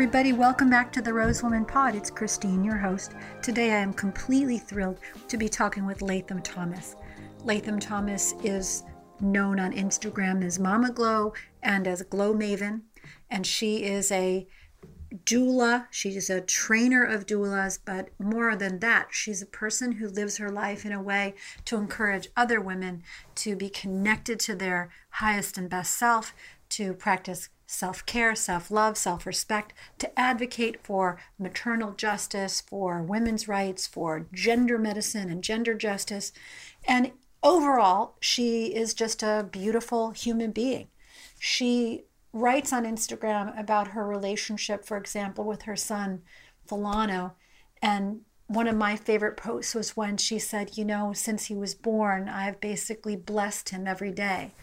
Everybody, welcome back to the Rose Woman Pod. It's Christine, your host. Today I am completely thrilled to be talking with Latham Thomas. Latham Thomas is known on Instagram as Mama Glow and as Glow Maven, and she is a doula. She's a trainer of doulas, but more than that, she's a person who lives her life in a way to encourage other women to be connected to their highest and best self, to practice self care, self love, self respect, to advocate for maternal justice, for women's rights, for gender medicine and gender justice. And overall, she is just a beautiful human being. She writes on Instagram about her relationship, for example, with her son, Fulano. And one of my favorite posts was when she said, You know, since he was born, I've basically blessed him every day.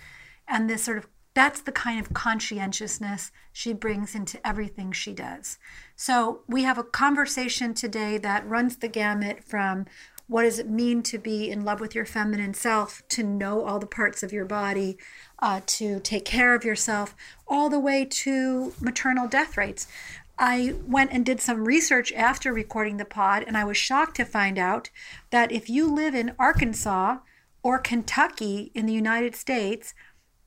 And this sort of that's the kind of conscientiousness she brings into everything she does. So, we have a conversation today that runs the gamut from what does it mean to be in love with your feminine self, to know all the parts of your body, uh, to take care of yourself, all the way to maternal death rates. I went and did some research after recording the pod, and I was shocked to find out that if you live in Arkansas or Kentucky in the United States,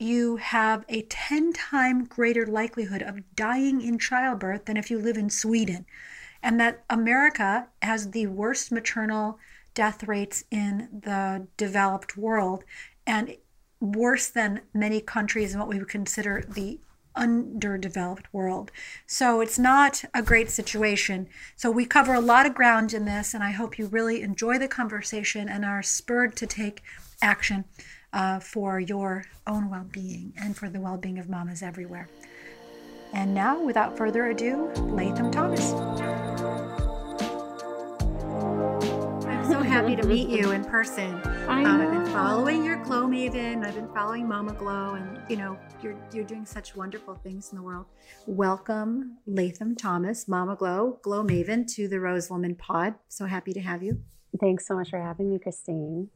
you have a 10 time greater likelihood of dying in childbirth than if you live in Sweden. And that America has the worst maternal death rates in the developed world and worse than many countries in what we would consider the underdeveloped world. So it's not a great situation. So we cover a lot of ground in this, and I hope you really enjoy the conversation and are spurred to take action uh, for your own well being and for the well being of mamas everywhere. And now, without further ado, Latham Thomas. I'm so happy to meet you in person. I Um, I've been following your Glow Maven. I've been following Mama Glow, and you know you're you're doing such wonderful things in the world. Welcome, Latham Thomas, Mama Glow, Glow Maven, to the Rose Woman Pod. So happy to have you. Thanks so much for having me, Christine.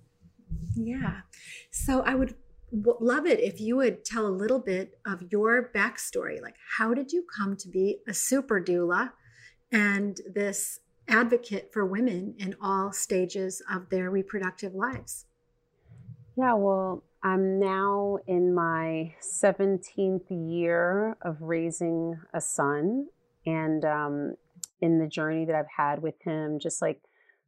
Yeah. So I would w- love it if you would tell a little bit of your backstory. Like, how did you come to be a super doula and this advocate for women in all stages of their reproductive lives? Yeah, well, I'm now in my 17th year of raising a son. And um, in the journey that I've had with him, just like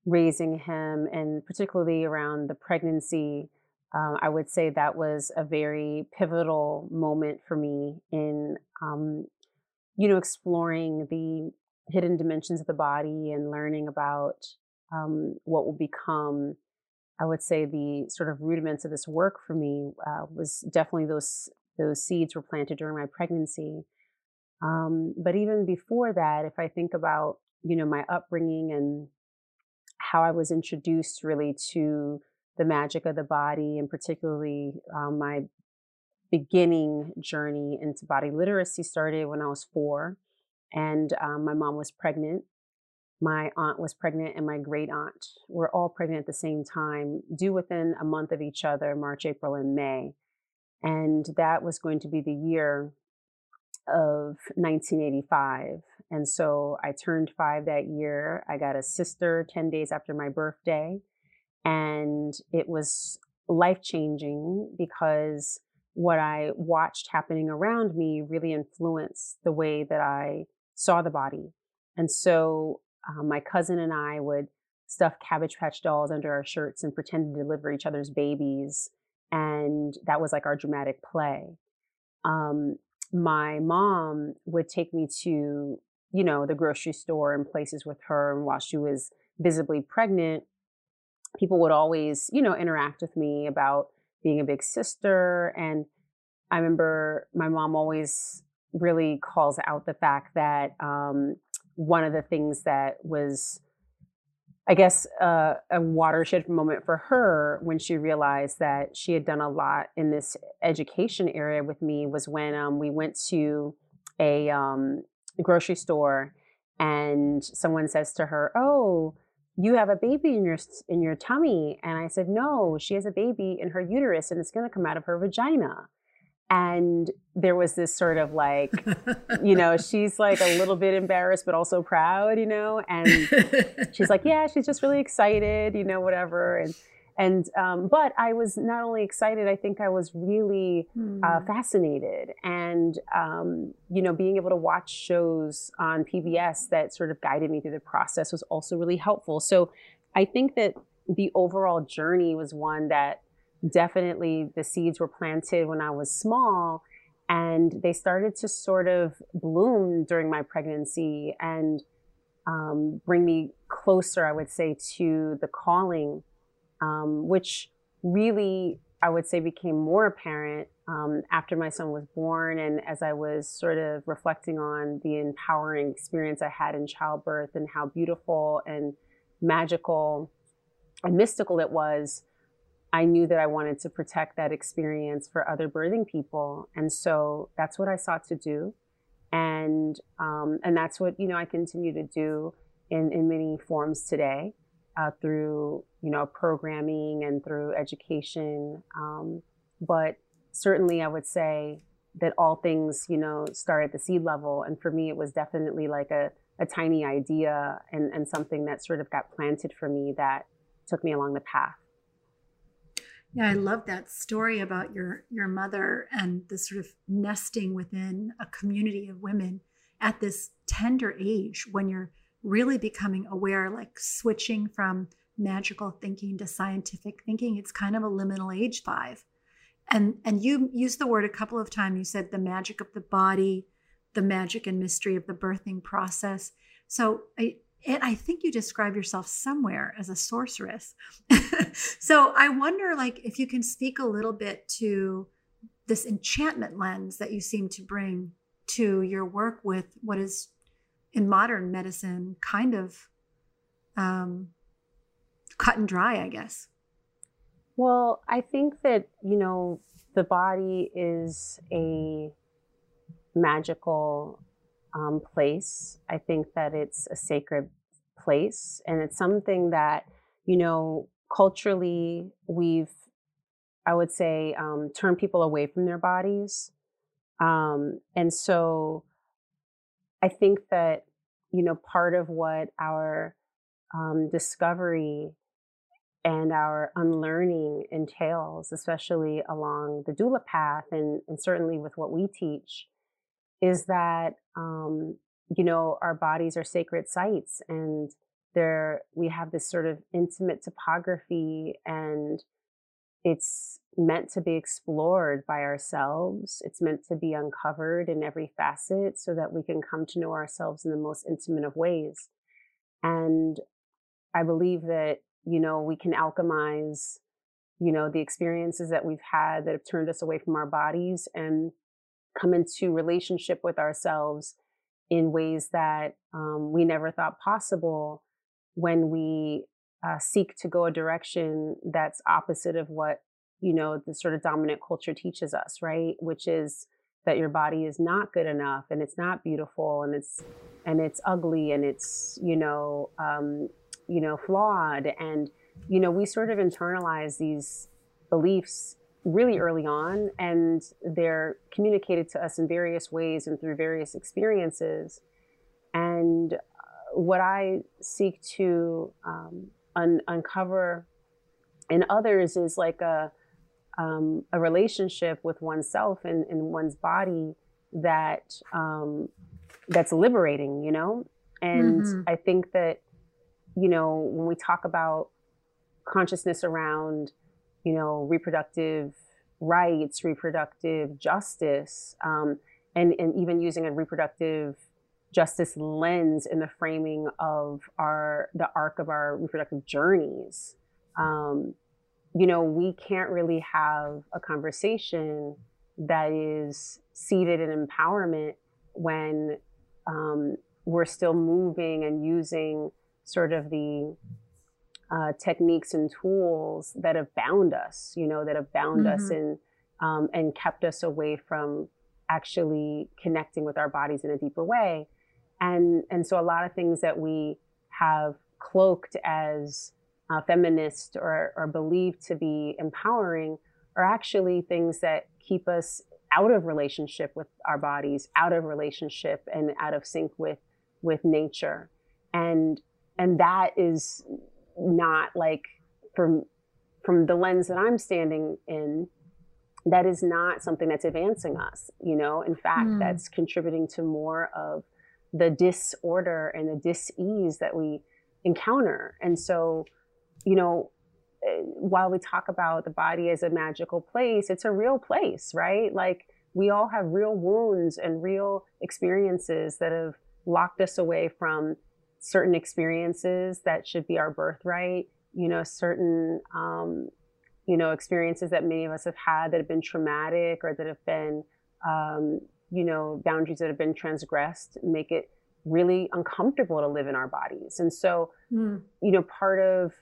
raising him, and particularly around the pregnancy, um, I would say that was a very pivotal moment for me in, um, you know, exploring the hidden dimensions of the body and learning about um, what will become. I would say the sort of rudiments of this work for me uh, was definitely those those seeds were planted during my pregnancy. Um, but even before that, if I think about you know my upbringing and how I was introduced really to the magic of the body, and particularly um, my beginning journey into body literacy started when I was four, and um, my mom was pregnant. My aunt was pregnant, and my great aunt were all pregnant at the same time, due within a month of each other March, April, and May. And that was going to be the year of 1985. And so I turned five that year. I got a sister 10 days after my birthday. And it was life changing because what I watched happening around me really influenced the way that I saw the body. And so um, my cousin and I would stuff Cabbage Patch dolls under our shirts and pretend to deliver each other's babies. And that was like our dramatic play. Um, my mom would take me to, you know, the grocery store and places with her. And while she was visibly pregnant, people would always, you know, interact with me about being a big sister. And I remember my mom always really calls out the fact that um, one of the things that was I guess uh, a watershed moment for her when she realized that she had done a lot in this education area with me was when um, we went to a um, grocery store and someone says to her, "Oh, you have a baby in your in your tummy," and I said, "No, she has a baby in her uterus and it's going to come out of her vagina." and there was this sort of like you know she's like a little bit embarrassed but also proud you know and she's like yeah she's just really excited you know whatever and and um, but i was not only excited i think i was really mm. uh, fascinated and um, you know being able to watch shows on pbs that sort of guided me through the process was also really helpful so i think that the overall journey was one that definitely the seeds were planted when I was small and they started to sort of bloom during my pregnancy and um, bring me closer, I would say, to the calling, um, which really, I would say, became more apparent um, after my son was born and as I was sort of reflecting on the empowering experience I had in childbirth and how beautiful and magical and mystical it was I knew that I wanted to protect that experience for other birthing people. And so that's what I sought to do. And, um, and that's what, you know, I continue to do in, in many forms today uh, through, you know, programming and through education. Um, but certainly I would say that all things, you know, start at the seed level. And for me, it was definitely like a, a tiny idea and, and something that sort of got planted for me that took me along the path. Yeah, I love that story about your your mother and the sort of nesting within a community of women at this tender age when you're really becoming aware, like switching from magical thinking to scientific thinking. It's kind of a liminal age five. And and you used the word a couple of times. You said the magic of the body, the magic and mystery of the birthing process. So I, and I think you describe yourself somewhere as a sorceress. so I wonder, like, if you can speak a little bit to this enchantment lens that you seem to bring to your work with what is in modern medicine kind of um, cut and dry, I guess. Well, I think that, you know, the body is a magical um, place. I think that it's a sacred place and it's something that, you know, culturally we've, I would say, um, turned people away from their bodies. Um, and so I think that, you know, part of what our um, discovery and our unlearning entails, especially along the doula path and, and certainly with what we teach, is that um, you know our bodies are sacred sites and there we have this sort of intimate topography and it's meant to be explored by ourselves. It's meant to be uncovered in every facet so that we can come to know ourselves in the most intimate of ways. And i believe that you know we can alchemize you know the experiences that we've had that have turned us away from our bodies and come into relationship with ourselves in ways that um, we never thought possible when we uh, seek to go a direction that's opposite of what you know the sort of dominant culture teaches us right? Which is that your body is not good enough and it's not beautiful and it's and it's ugly and it's you know um, you know flawed and you know we sort of internalize these beliefs really early on and they're communicated to us in various ways and through various experiences and uh, what i seek to um, un- uncover in others is like a um, a relationship with oneself and, and one's body that um, that's liberating you know and mm-hmm. i think that you know when we talk about consciousness around you know, reproductive rights, reproductive justice, um, and, and even using a reproductive justice lens in the framing of our the arc of our reproductive journeys. Um, you know, we can't really have a conversation that is seated in empowerment when um, we're still moving and using sort of the uh, techniques and tools that have bound us, you know, that have bound mm-hmm. us and um, and kept us away from actually connecting with our bodies in a deeper way. And and so a lot of things that we have cloaked as uh, feminist or, or believed to be empowering are actually things that keep us out of relationship with our bodies, out of relationship and out of sync with with nature. And and that is not like from from the lens that I'm standing in, that is not something that's advancing us, you know. In fact, mm. that's contributing to more of the disorder and the dis-ease that we encounter. And so, you know, eh, while we talk about the body as a magical place, it's a real place, right? Like we all have real wounds and real experiences that have locked us away from certain experiences that should be our birthright, you know, certain, um, you know, experiences that many of us have had that have been traumatic or that have been, um, you know, boundaries that have been transgressed make it really uncomfortable to live in our bodies. And so, mm. you know, part of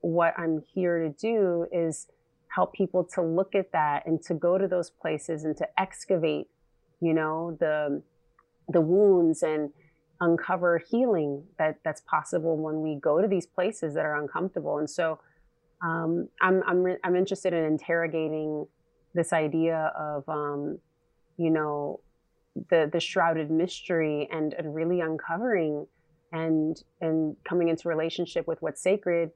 what I'm here to do is help people to look at that and to go to those places and to excavate, you know, the the wounds and uncover healing that that's possible when we go to these places that are uncomfortable. And so, um, I'm I'm I'm interested in interrogating this idea of, um, you know, the the shrouded mystery and, and really uncovering and and coming into relationship with what's sacred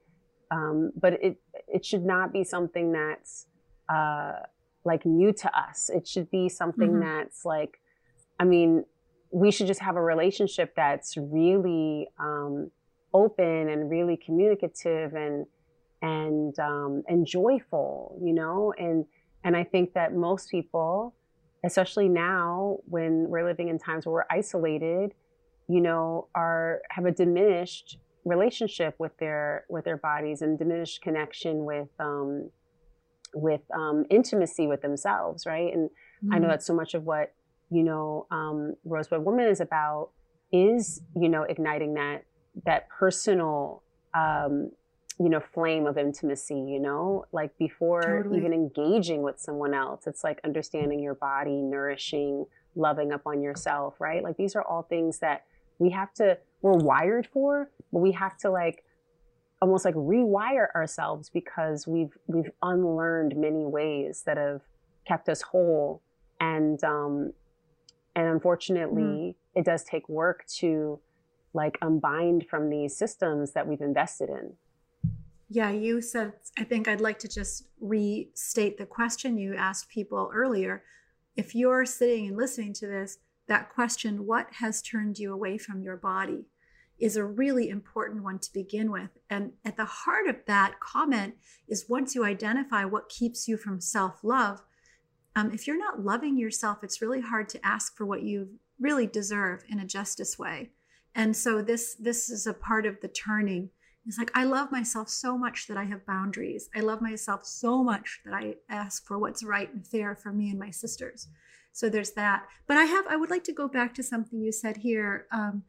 um, but it it should not be something that's uh, like new to us it should be something mm-hmm. that's like i mean we should just have a relationship that's really um, open and really communicative and and um, and joyful you know and and i think that most people especially now when we're living in times where we're isolated, you know, are have a diminished relationship with their with their bodies and diminished connection with um, with um, intimacy with themselves, right? And mm-hmm. I know mm-hmm. that so much of what you know um, Rosebud Woman is about is you know igniting that that personal um, you know flame of intimacy you know like before totally. even engaging with someone else it's like understanding your body nourishing loving up on yourself right like these are all things that we have to we're wired for but we have to like almost like rewire ourselves because we've we've unlearned many ways that have kept us whole and um and unfortunately mm. it does take work to like unbind from these systems that we've invested in yeah, you said, I think I'd like to just restate the question you asked people earlier. If you're sitting and listening to this, that question, what has turned you away from your body, is a really important one to begin with. And at the heart of that comment is once you identify what keeps you from self love, um, if you're not loving yourself, it's really hard to ask for what you really deserve in a justice way. And so this this is a part of the turning it's like, I love myself so much that I have boundaries. I love myself so much that I ask for what's right and fair for me and my sisters. So there's that. But I have, I would like to go back to something you said here um,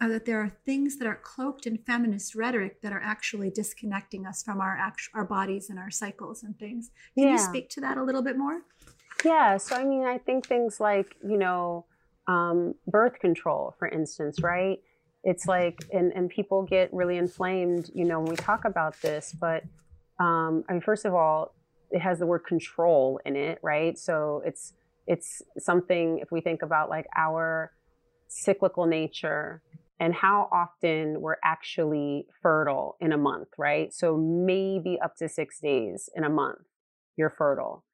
uh, that there are things that are cloaked in feminist rhetoric that are actually disconnecting us from our act- our bodies and our cycles and things. Can yeah. you speak to that a little bit more? Yeah. So I mean, I think things like you know, um, birth control, for instance, right? it's like and, and people get really inflamed you know when we talk about this but um, i mean first of all it has the word control in it right so it's it's something if we think about like our cyclical nature and how often we're actually fertile in a month right? So maybe up to six days in a month you're fertile.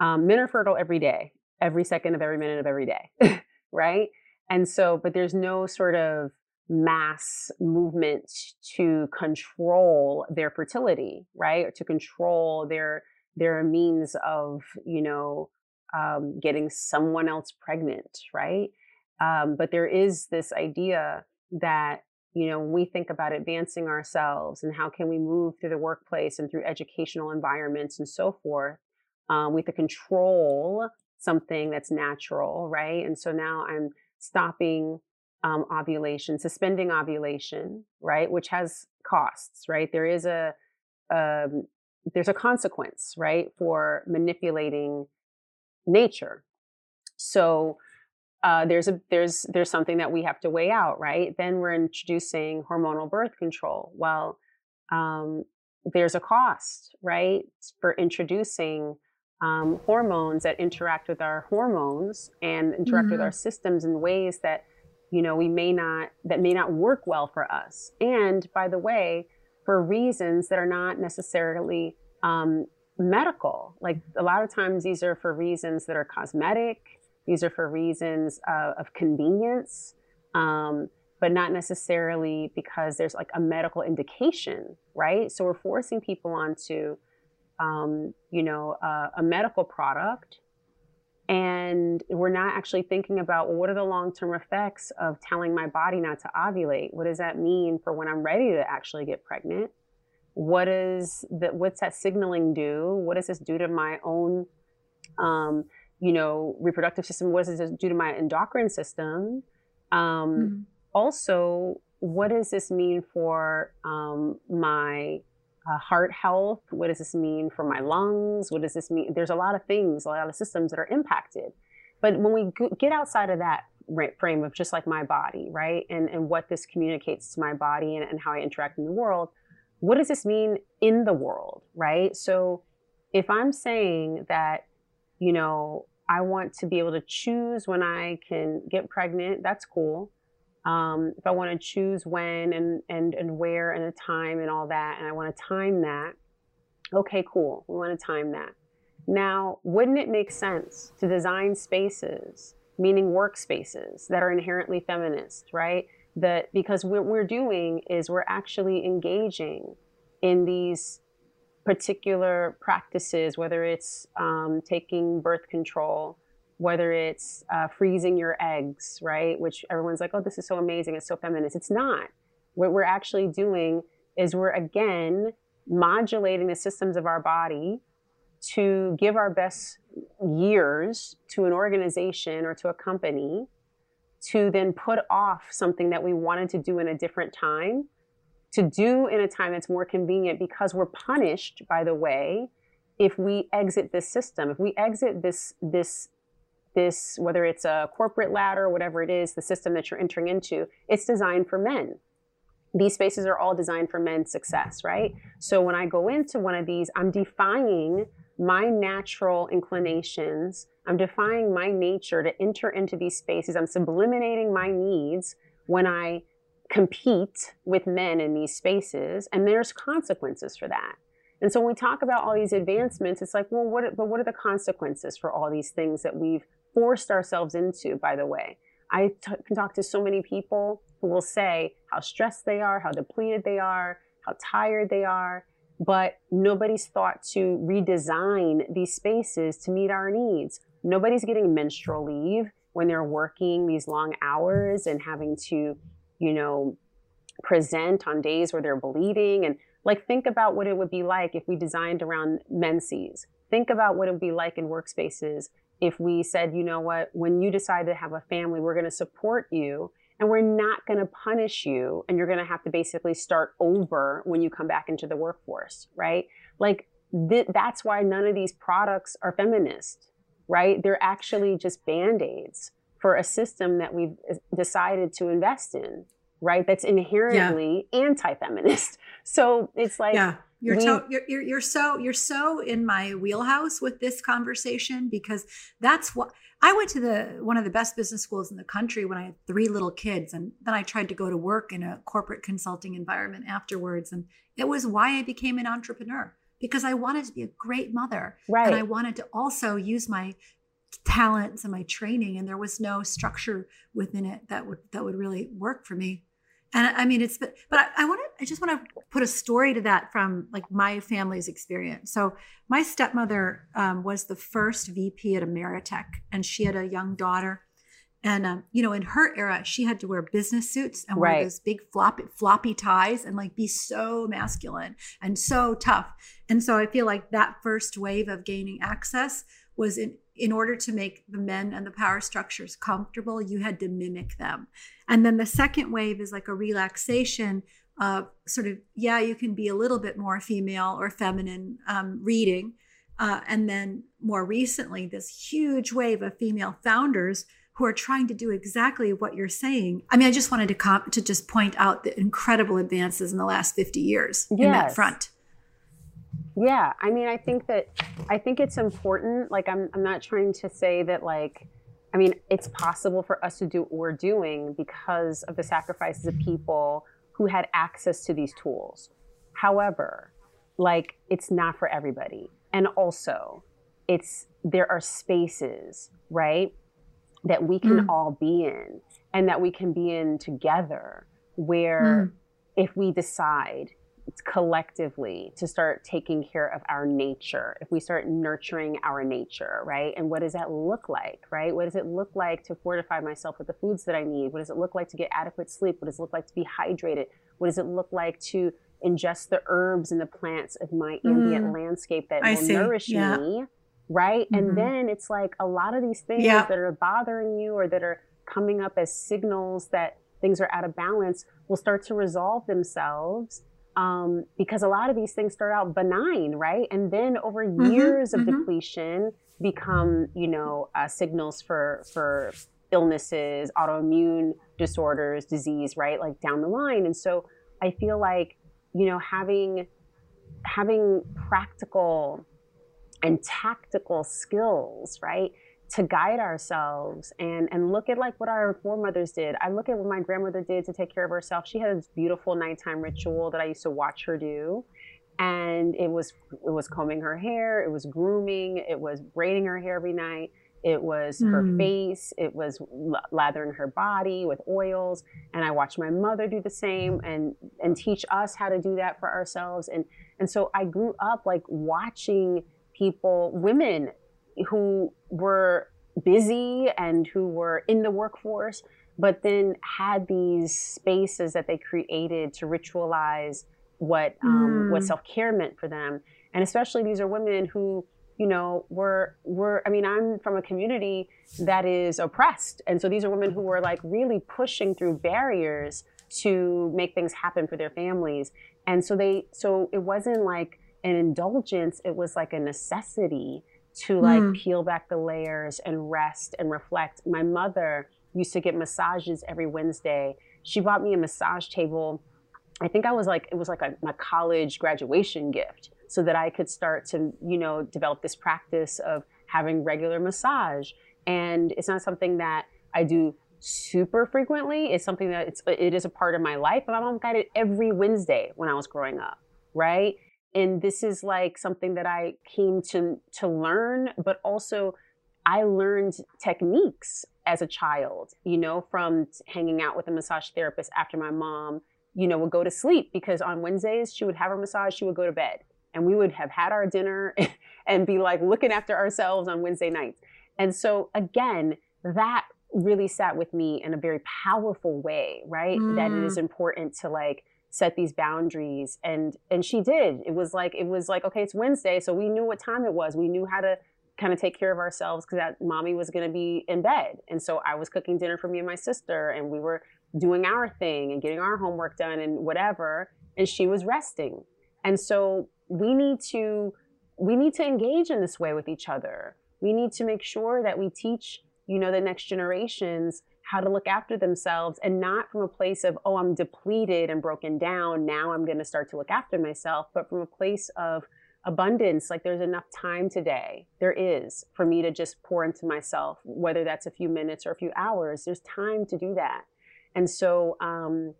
Um, men are fertile every day every second of every minute of every day right? And so but there's no sort of mass movement to control their fertility, right? Or to control their their means of, you know, um, getting someone else pregnant, right? Um, but there is this idea that you know we think about advancing ourselves and how can we move through the workplace and through educational environments and so forth um, have to control something that's natural right and so now i'm stopping um, ovulation, suspending ovulation, right, which has costs, right? There is a um, there's a consequence, right, for manipulating nature. So uh, there's a there's there's something that we have to weigh out, right? Then we're introducing hormonal birth control. Well, um, there's a cost, right, for introducing um, hormones that interact with our hormones and interact mm-hmm. with our systems in ways that you know we may not that may not work well for us and by the way for reasons that are not necessarily um, medical like a lot of times these are for reasons that are cosmetic these are for reasons uh, of convenience um, but not necessarily because there's like a medical indication right so we're forcing people onto um, you know, uh, a medical product, and we're not actually thinking about well, what are the long-term effects of telling my body not to ovulate? What does that mean for when I'm ready to actually get pregnant? What is that? What's that signaling do? What does this do to my own, um, you know, reproductive system? What does this do to my endocrine system? Um, mm-hmm. Also, what does this mean for um, my uh, heart health. What does this mean for my lungs? What does this mean? There's a lot of things, a lot of systems that are impacted. But when we get outside of that frame of just like my body, right, and, and what this communicates to my body and, and how I interact in the world, what does this mean in the world, right? So if I'm saying that, you know, I want to be able to choose when I can get pregnant, that's cool um, if I want to choose when and, and, and where and the time and all that, and I want to time that, okay, cool. We want to time that. Now, wouldn't it make sense to design spaces, meaning workspaces that are inherently feminist, right? That because what we're doing is we're actually engaging in these particular practices, whether it's um, taking birth control, whether it's uh, freezing your eggs, right? Which everyone's like, oh, this is so amazing. It's so feminist. It's not. What we're actually doing is we're again modulating the systems of our body to give our best years to an organization or to a company to then put off something that we wanted to do in a different time to do in a time that's more convenient because we're punished by the way if we exit this system if we exit this this this, whether it's a corporate ladder, whatever it is, the system that you're entering into, it's designed for men. These spaces are all designed for men's success, right? So when I go into one of these, I'm defying my natural inclinations. I'm defying my nature to enter into these spaces. I'm subliminating my needs when I compete with men in these spaces, and there's consequences for that. And so when we talk about all these advancements, it's like, well, what, but what are the consequences for all these things that we've forced ourselves into, by the way. I t- can talk to so many people who will say how stressed they are, how depleted they are, how tired they are, but nobody's thought to redesign these spaces to meet our needs. Nobody's getting menstrual leave when they're working these long hours and having to, you know, present on days where they're bleeding. And like, think about what it would be like if we designed around menses. Think about what it would be like in workspaces if we said, you know what, when you decide to have a family, we're going to support you and we're not going to punish you and you're going to have to basically start over when you come back into the workforce, right? Like th- that's why none of these products are feminist, right? They're actually just band-aids for a system that we've uh, decided to invest in, right? That's inherently yeah. anti-feminist. So it's like yeah you're, we, to, you're, you're, you're so you're so in my wheelhouse with this conversation because that's what I went to the one of the best business schools in the country when I had three little kids and then I tried to go to work in a corporate consulting environment afterwards and it was why I became an entrepreneur because I wanted to be a great mother right. and I wanted to also use my talents and my training and there was no structure within it that would that would really work for me and I mean, it's, but, but I, I want to, I just want to put a story to that from like my family's experience. So my stepmother um, was the first VP at Ameritech and she had a young daughter. And, um, you know, in her era, she had to wear business suits and wear those big floppy, floppy ties and like be so masculine and so tough. And so I feel like that first wave of gaining access was in, in order to make the men and the power structures comfortable, you had to mimic them. And then the second wave is like a relaxation of sort of, yeah, you can be a little bit more female or feminine um, reading. Uh, and then more recently, this huge wave of female founders who are trying to do exactly what you're saying. I mean, I just wanted to comp- to just point out the incredible advances in the last 50 years yes. in that front. Yeah, I mean, I think that I think it's important. Like, I'm I'm not trying to say that like, I mean, it's possible for us to do what we're doing because of the sacrifices of people who had access to these tools. However, like, it's not for everybody, and also, it's there are spaces, right, that we can mm. all be in, and that we can be in together, where mm. if we decide collectively to start taking care of our nature if we start nurturing our nature right and what does that look like right what does it look like to fortify myself with the foods that i need what does it look like to get adequate sleep what does it look like to be hydrated what does it look like to ingest the herbs and the plants of my ambient mm. landscape that I will see. nourish yeah. me right mm-hmm. and then it's like a lot of these things yeah. that are bothering you or that are coming up as signals that things are out of balance will start to resolve themselves um, because a lot of these things start out benign, right? And then over mm-hmm, years of mm-hmm. depletion become, you know, uh, signals for for illnesses, autoimmune disorders, disease, right? Like down the line. And so I feel like, you know, having having practical and tactical skills, right? to guide ourselves and and look at like what our foremothers did. I look at what my grandmother did to take care of herself. She had this beautiful nighttime ritual that I used to watch her do. And it was it was combing her hair, it was grooming, it was braiding her hair every night. It was mm. her face. It was lathering her body with oils. And I watched my mother do the same and and teach us how to do that for ourselves. And and so I grew up like watching people, women who were busy and who were in the workforce, but then had these spaces that they created to ritualize what um, mm. what self care meant for them. And especially these are women who you know were were I mean I'm from a community that is oppressed, and so these are women who were like really pushing through barriers to make things happen for their families. And so they so it wasn't like an indulgence; it was like a necessity to like mm. peel back the layers and rest and reflect. My mother used to get massages every Wednesday. She bought me a massage table. I think I was like, it was like a, my college graduation gift so that I could start to, you know, develop this practice of having regular massage. And it's not something that I do super frequently. It's something that it's, it is a part of my life. But my mom got it every Wednesday when I was growing up, right? And this is like something that I came to to learn, but also I learned techniques as a child, you know, from hanging out with a massage therapist after my mom, you know, would go to sleep because on Wednesdays she would have her massage, she would go to bed. And we would have had our dinner and be like looking after ourselves on Wednesday nights. And so again, that really sat with me in a very powerful way, right? Mm. That it is mm. important to like set these boundaries and and she did. It was like it was like okay it's wednesday so we knew what time it was. We knew how to kind of take care of ourselves because that mommy was going to be in bed. And so i was cooking dinner for me and my sister and we were doing our thing and getting our homework done and whatever and she was resting. And so we need to we need to engage in this way with each other. We need to make sure that we teach you know the next generations how to look after themselves and not from a place of, oh, I'm depleted and broken down. Now I'm going to start to look after myself, but from a place of abundance. Like there's enough time today. There is for me to just pour into myself, whether that's a few minutes or a few hours. There's time to do that. And so, um,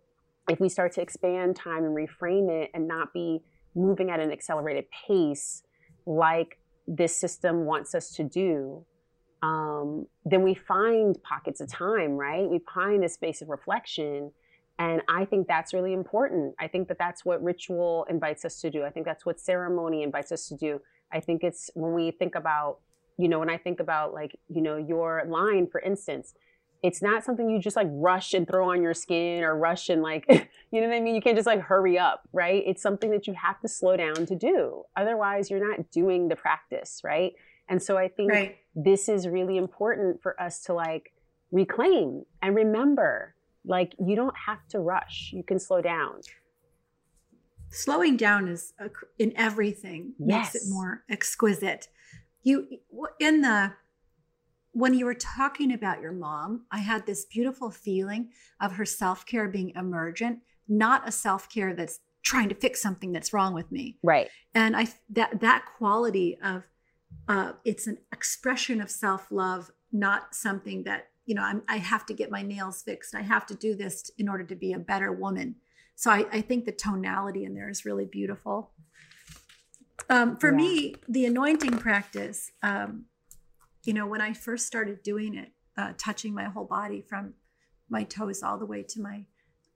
if we start to expand time and reframe it and not be moving at an accelerated pace like this system wants us to do, um, then we find pockets of time, right? We find a space of reflection. And I think that's really important. I think that that's what ritual invites us to do. I think that's what ceremony invites us to do. I think it's when we think about, you know, when I think about like, you know, your line, for instance, it's not something you just like rush and throw on your skin or rush and like, you know what I mean? You can't just like hurry up, right? It's something that you have to slow down to do. Otherwise, you're not doing the practice, right? And so I think right. this is really important for us to like reclaim and remember like you don't have to rush, you can slow down. Slowing down is in everything yes. makes it more exquisite. You in the when you were talking about your mom, I had this beautiful feeling of her self care being emergent, not a self care that's trying to fix something that's wrong with me. Right. And I that that quality of uh, it's an expression of self love, not something that you know I'm, i have to get my nails fixed. I have to do this in order to be a better woman. So I, I think the tonality in there is really beautiful. Um, for yeah. me, the anointing practice, um, you know, when I first started doing it, uh, touching my whole body from my toes all the way to my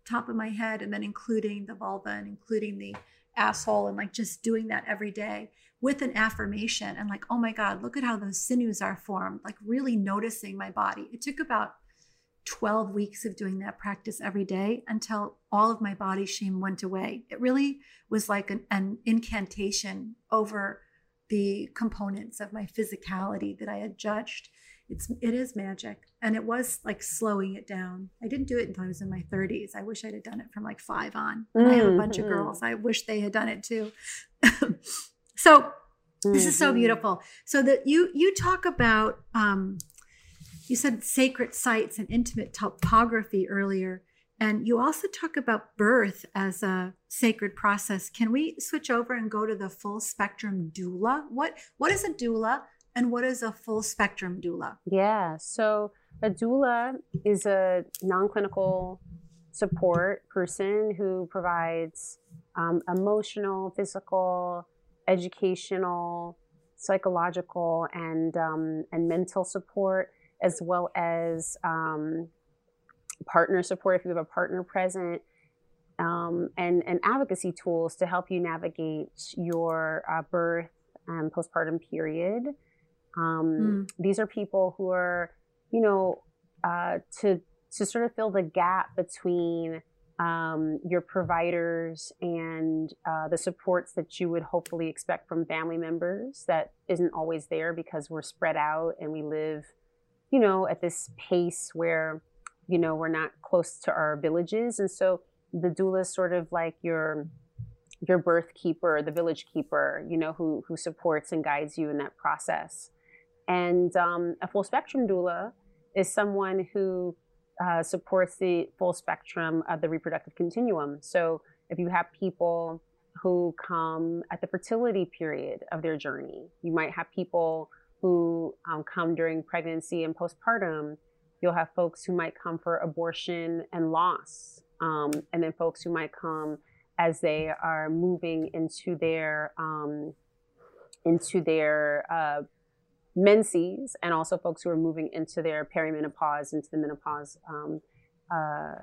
top of my head, and then including the vulva and including the asshole, and like just doing that every day with an affirmation and like, oh my God, look at how those sinews are formed, like really noticing my body. It took about 12 weeks of doing that practice every day until all of my body shame went away. It really was like an, an incantation over the components of my physicality that I had judged. It's it is magic, and it was like slowing it down. I didn't do it until I was in my 30s. I wish I'd have done it from like five on. Mm-hmm. I have a bunch of mm-hmm. girls. I wish they had done it too. so mm-hmm. this is so mm-hmm. beautiful. So that you you talk about um, you said sacred sites and intimate topography earlier. And you also talk about birth as a sacred process. Can we switch over and go to the full spectrum doula? What what is a doula and what is a full spectrum doula? Yeah. So a doula is a non-clinical support person who provides um, emotional, physical, educational, psychological, and um, and mental support, as well as um, partner support if you have a partner present, um, and, and advocacy tools to help you navigate your uh, birth and postpartum period. Um, mm. These are people who are, you know, uh, to to sort of fill the gap between um, your providers and uh, the supports that you would hopefully expect from family members that isn't always there because we're spread out and we live, you know, at this pace where you know we're not close to our villages. And so the doula is sort of like your your birth keeper the village keeper you know who who supports and guides you in that process. And um, a full spectrum doula is someone who uh, supports the full spectrum of the reproductive continuum. So if you have people who come at the fertility period of their journey you might have people who um, come during pregnancy and postpartum. You'll have folks who might come for abortion and loss, um, and then folks who might come as they are moving into their um, into their uh, menses, and also folks who are moving into their perimenopause, into the menopause um, uh,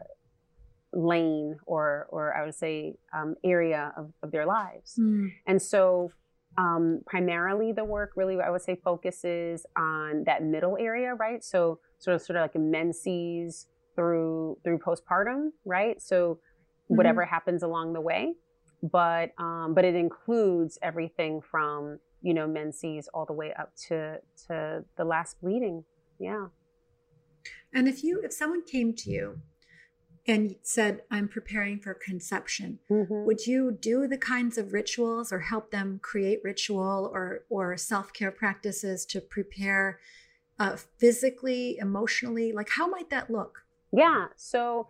lane, or or I would say um, area of, of their lives. Mm. And so um, primarily the work really I would say focuses on that middle area, right? So sort of sort of like a menses through through postpartum, right? So mm-hmm. whatever happens along the way, but um, but it includes everything from you know menses all the way up to to the last bleeding. Yeah. And if you if someone came to you and said, I'm preparing for conception, mm-hmm. would you do the kinds of rituals or help them create ritual or, or self care practices to prepare uh, physically, emotionally? Like, how might that look? Yeah. So,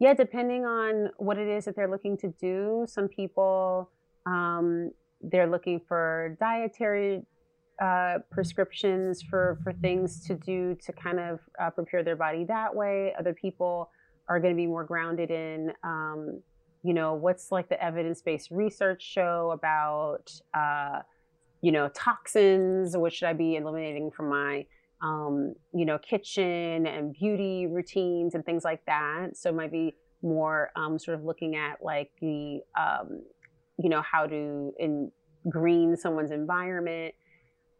yeah, depending on what it is that they're looking to do, some people um, they're looking for dietary uh, prescriptions for for things to do to kind of uh, prepare their body that way. Other people are going to be more grounded in, um, you know, what's like the evidence based research show about, uh, you know, toxins. What should I be eliminating from my um, you know, kitchen and beauty routines and things like that. So it might be more um, sort of looking at like the, um, you know, how to in green someone's environment.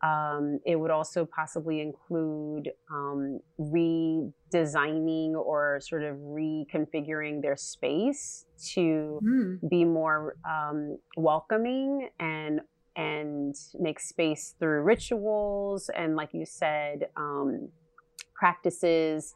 Um, it would also possibly include um, redesigning or sort of reconfiguring their space to mm. be more um, welcoming and and make space through rituals and, like you said, um, practices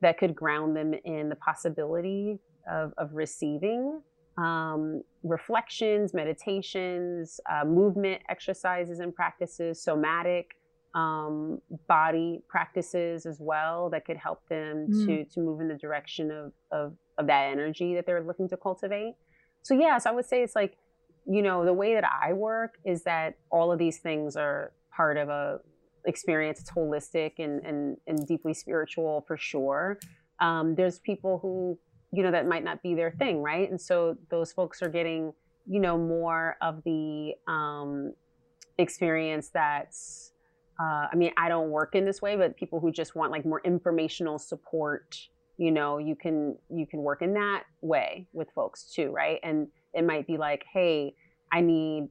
that could ground them in the possibility of, of receiving. Um, reflections, meditations, uh, movement exercises and practices, somatic um, body practices as well that could help them mm. to to move in the direction of, of of that energy that they're looking to cultivate. so yeah, so I would say it's like, you know, the way that I work is that all of these things are part of a experience. It's holistic and and, and deeply spiritual for sure. Um, there's people who, you know, that might not be their thing, right? And so those folks are getting, you know, more of the um, experience that's uh, I mean, I don't work in this way, but people who just want like more informational support, you know, you can you can work in that way with folks too, right? And it might be like, hey, I need,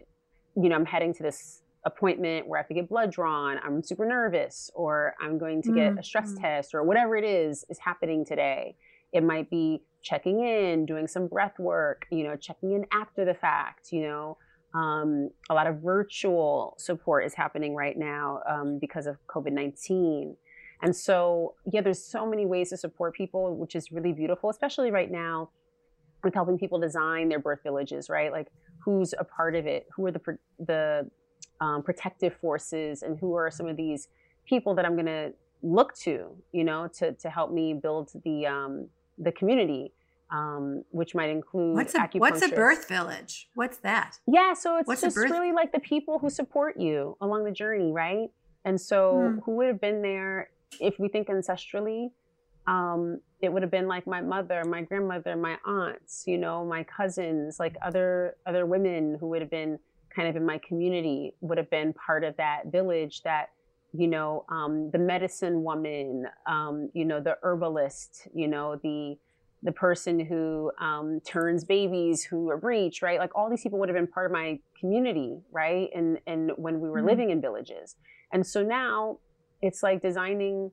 you know, I'm heading to this appointment where I have to get blood drawn. I'm super nervous, or I'm going to get mm-hmm. a stress mm. test, or whatever it is is happening today. It might be checking in, doing some breath work, you know, checking in after the fact, you know, um, a lot of virtual support is happening right now um, because of COVID 19. And so, yeah, there's so many ways to support people, which is really beautiful, especially right now with helping people design their birth villages, right? Like who's a part of it? Who are the, the um, protective forces and who are some of these people that I'm going to look to, you know, to, to help me build the, um, the community um, which might include what's a, what's a birth village? What's that? Yeah, so it's what's just really like the people who support you along the journey, right? And so, hmm. who would have been there if we think ancestrally? Um, it would have been like my mother, my grandmother, my aunts, you know, my cousins, like other other women who would have been kind of in my community would have been part of that village that you know um, the medicine woman um, you know the herbalist you know the the person who um, turns babies who are breech, right? Like all these people would have been part of my community, right? And and when we were mm-hmm. living in villages, and so now it's like designing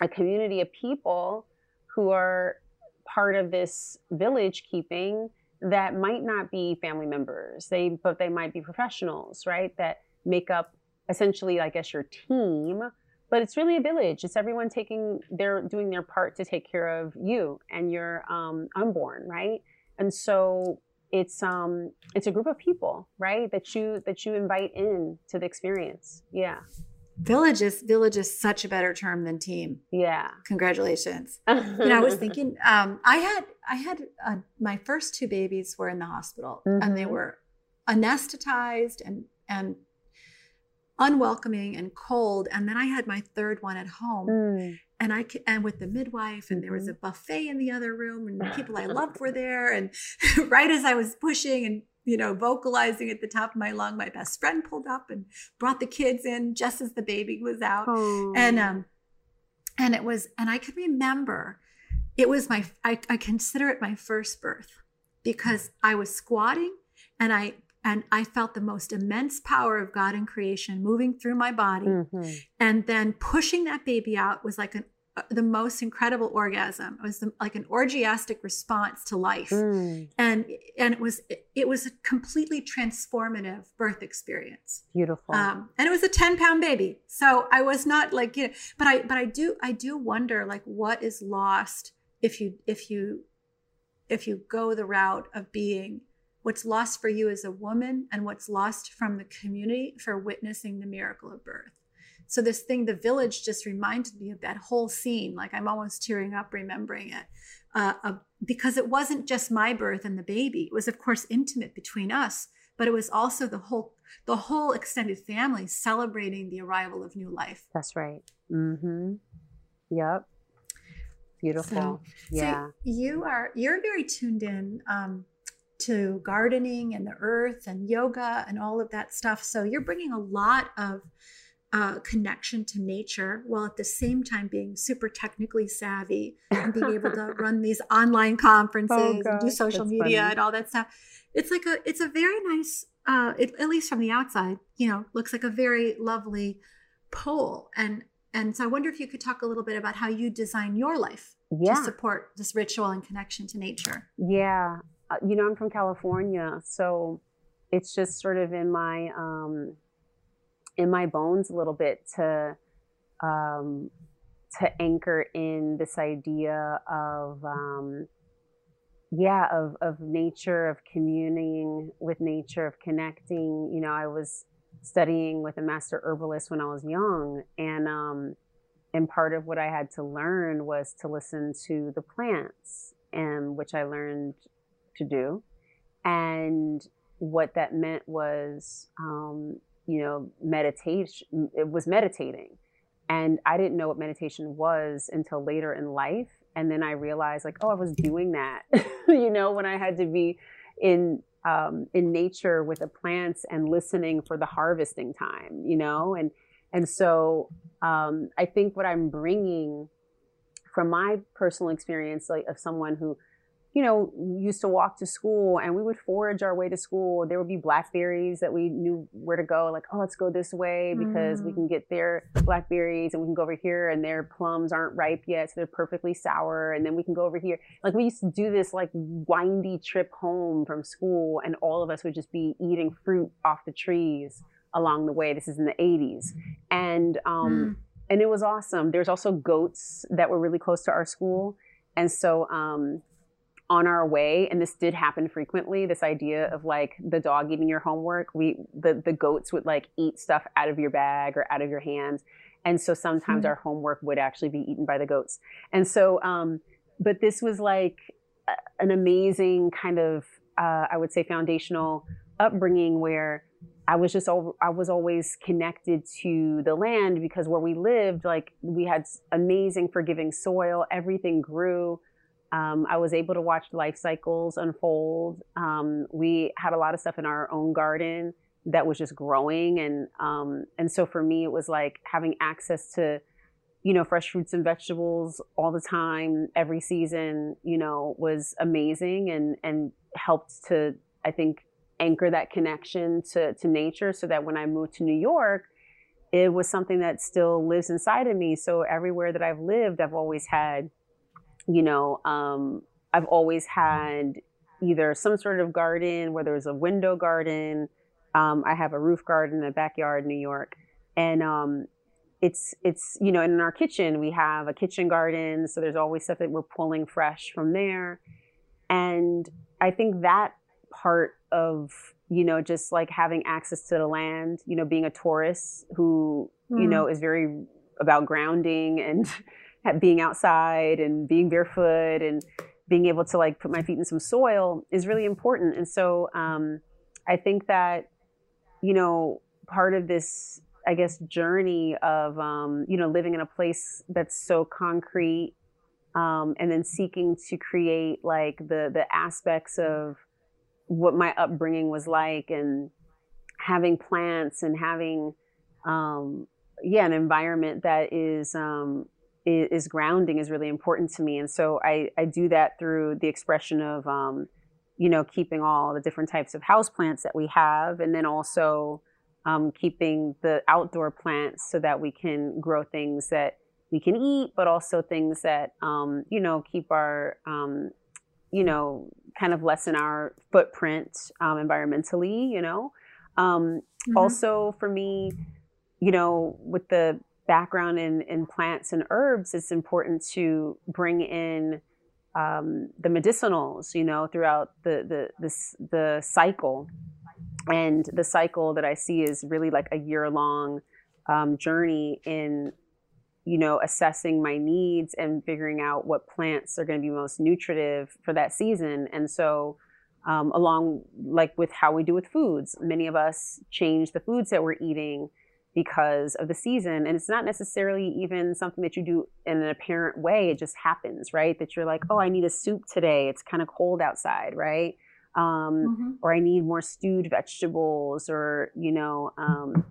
a community of people who are part of this village keeping that might not be family members they but they might be professionals right that make up essentially i guess your team but it's really a village. It's everyone taking their doing their part to take care of you and your um, unborn right? And so it's um it's a group of people right that you that you invite in to the experience. Yeah. Village is village is such a better term than team. Yeah. Congratulations. You know i was thinking um i had i had uh, my first two babies were in the hospital mm-hmm. and they mm-hmm. were anesthetized and and unwelcoming and cold. And then I had my third one at home. Mm. And I and with the midwife, and there was a mm-hmm. buffet in the other room, and people I loved were there. And right as I was pushing and you know vocalizing at the top of my lung, my best friend pulled up and brought the kids in just as the baby was out. Oh. And um, and it was, and I could remember, it was my I, I consider it my first birth because I was squatting and I and I felt the most immense power of God in creation moving through my body. Mm-hmm. And then pushing that baby out was like an, uh, the most incredible orgasm. It was the, like an orgiastic response to life. Mm. And and it was it, was a completely transformative birth experience. Beautiful. Um, and it was a 10 pound baby. So I was not like, you know, but I but I do I do wonder like what is lost if you if you if you go the route of being what's lost for you as a woman and what's lost from the community for witnessing the miracle of birth. So this thing, the village, just reminded me of that whole scene. Like I'm almost tearing up remembering it, uh, uh, because it wasn't just my birth and the baby. It was, of course, intimate between us, but it was also the whole the whole extended family celebrating the arrival of new life. That's right. Mm-hmm. Yep. Beautiful. So, yeah. So you are you're very tuned in. Um, to gardening and the earth and yoga and all of that stuff. So you're bringing a lot of uh, connection to nature while at the same time being super technically savvy and being able to run these online conferences oh, and do social media funny. and all that stuff. It's like a it's a very nice uh, it, at least from the outside, you know, looks like a very lovely pole. And and so I wonder if you could talk a little bit about how you design your life yeah. to support this ritual and connection to nature. Yeah. Uh, you know, I'm from California, so it's just sort of in my um, in my bones a little bit to um, to anchor in this idea of um, yeah of of nature of communing with nature of connecting. You know i was studying with a master herbalist when i was young and um and part of what i had to learn was to listen to the plants and which i learned to do. and what that meant was um, you know meditation it was meditating. And i didn't know what meditation was until later in life. And then i realized like oh i was doing that you know when i had to be in um, in nature with the plants and listening for the harvesting time you know? And and so um, i think what i'm bringing from my personal experience like of someone who you know, used to walk to school and we would forage our way to school. There would be blackberries that we knew where to go, like, oh, let's go this way because mm. we can get their blackberries and we can go over here and their plums aren't ripe yet, so they're perfectly sour. And then we can go over here. Like we used to do this like windy trip home from school and all of us would just be eating fruit off the trees along the way. This is in the 80s. And um mm. and it was awesome. There's also goats that were really close to our school. And so um on our way and this did happen frequently this idea of like the dog eating your homework we the the goats would like eat stuff out of your bag or out of your hands and so sometimes mm-hmm. our homework would actually be eaten by the goats and so um but this was like a, an amazing kind of uh, i would say foundational upbringing where I was just over, I was always connected to the land because where we lived, like we had amazing forgiving soil, everything grew. Um, I was able to watch life cycles unfold. Um, we had a lot of stuff in our own garden that was just growing, and um, and so for me, it was like having access to, you know, fresh fruits and vegetables all the time, every season. You know, was amazing and and helped to, I think, anchor that connection to to nature, so that when I moved to New York, it was something that still lives inside of me. So everywhere that I've lived, I've always had you know, um, I've always had either some sort of garden, whether it's a window garden. Um, I have a roof garden in the backyard in New York, and um, it's it's you know, in our kitchen we have a kitchen garden, so there's always stuff that we're pulling fresh from there, and I think that part of you know just like having access to the land, you know, being a Taurus who mm. you know is very about grounding and being outside and being barefoot and being able to like put my feet in some soil is really important. And so um, I think that, you know, part of this, I guess, journey of, um, you know, living in a place that's so concrete um, and then seeking to create like the, the aspects of what my upbringing was like and having plants and having, um, yeah, an environment that is, um, is, grounding is really important to me. And so I, I do that through the expression of, um, you know, keeping all the different types of house plants that we have, and then also um, keeping the outdoor plants so that we can grow things that we can eat, but also things that, um, you know, keep our, um, you know, kind of lessen our footprint um, environmentally, you know. Um, mm-hmm. Also, for me, you know, with the background in, in plants and herbs, it's important to bring in um, the medicinals, you know, throughout the, the, the, the cycle. And the cycle that I see is really like a year long um, journey in, you know, assessing my needs and figuring out what plants are going to be most nutritive for that season. And so, um, along like with how we do with foods, many of us change the foods that we're eating because of the season. And it's not necessarily even something that you do in an apparent way. It just happens, right? That you're like, oh, I need a soup today. It's kind of cold outside, right? Um, mm-hmm. Or I need more stewed vegetables or, you know, um,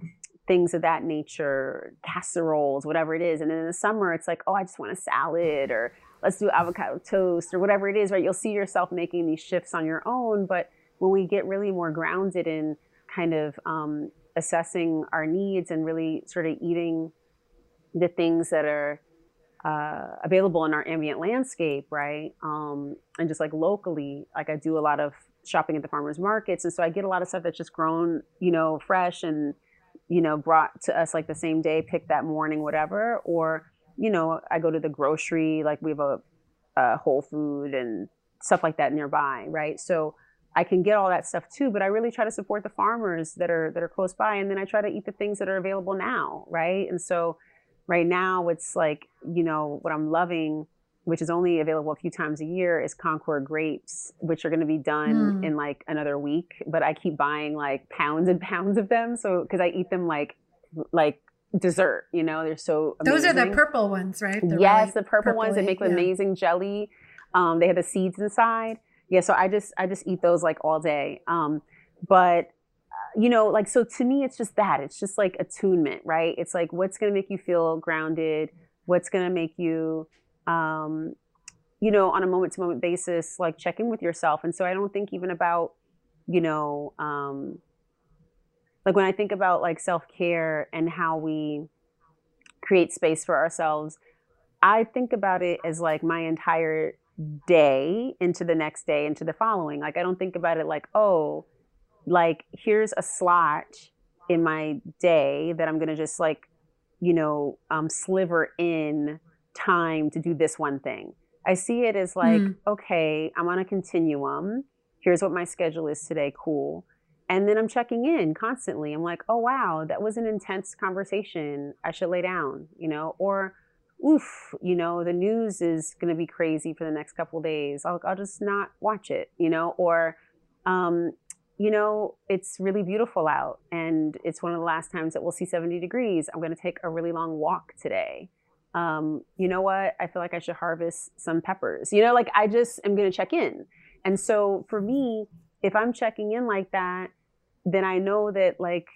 things of that nature, casseroles, whatever it is. And then in the summer, it's like, oh, I just want a salad or let's do avocado toast or whatever it is, right? You'll see yourself making these shifts on your own. But when we get really more grounded in kind of um, assessing our needs and really sort of eating the things that are uh, available in our ambient landscape, right? Um, and just like locally, like I do a lot of shopping at the farmers markets, and so I get a lot of stuff that's just grown, you know, fresh and you know brought to us like the same day, picked that morning, whatever. Or you know, I go to the grocery, like we have a, a Whole Food and stuff like that nearby, right? So I can get all that stuff too, but I really try to support the farmers that are that are close by, and then I try to eat the things that are available now, right? And so, right now, it's like you know what I'm loving which is only available a few times a year, is Concord grapes, which are going to be done mm. in like another week. But I keep buying like pounds and pounds of them, so because I eat them like like dessert. You know, they're so amazing. those are the purple ones, right? They're yes, really the purple ones. They make yeah. amazing jelly. Um, they have the seeds inside. Yeah, so I just I just eat those like all day. Um, but uh, you know, like so to me, it's just that. It's just like attunement, right? It's like what's going to make you feel grounded. What's going to make you, um, you know, on a moment to moment basis, like check in with yourself. And so I don't think even about, you know, um, like when I think about like self care and how we create space for ourselves, I think about it as like my entire day into the next day into the following. Like I don't think about it like, oh, like here's a slot in my day that I'm gonna just like, you know, um, sliver in time to do this one thing. I see it as like, mm. okay, I'm on a continuum. Here's what my schedule is today. Cool. And then I'm checking in constantly. I'm like, oh, wow, that was an intense conversation. I should lay down, you know, or, oof, you know, the news is going to be crazy for the next couple days. I'll, I'll just not watch it, you know, or, um, you know, it's really beautiful out and it's one of the last times that we'll see 70 degrees. I'm going to take a really long walk today. Um, you know what? I feel like I should harvest some peppers. You know, like I just am going to check in. And so for me, if I'm checking in like that, then I know that like,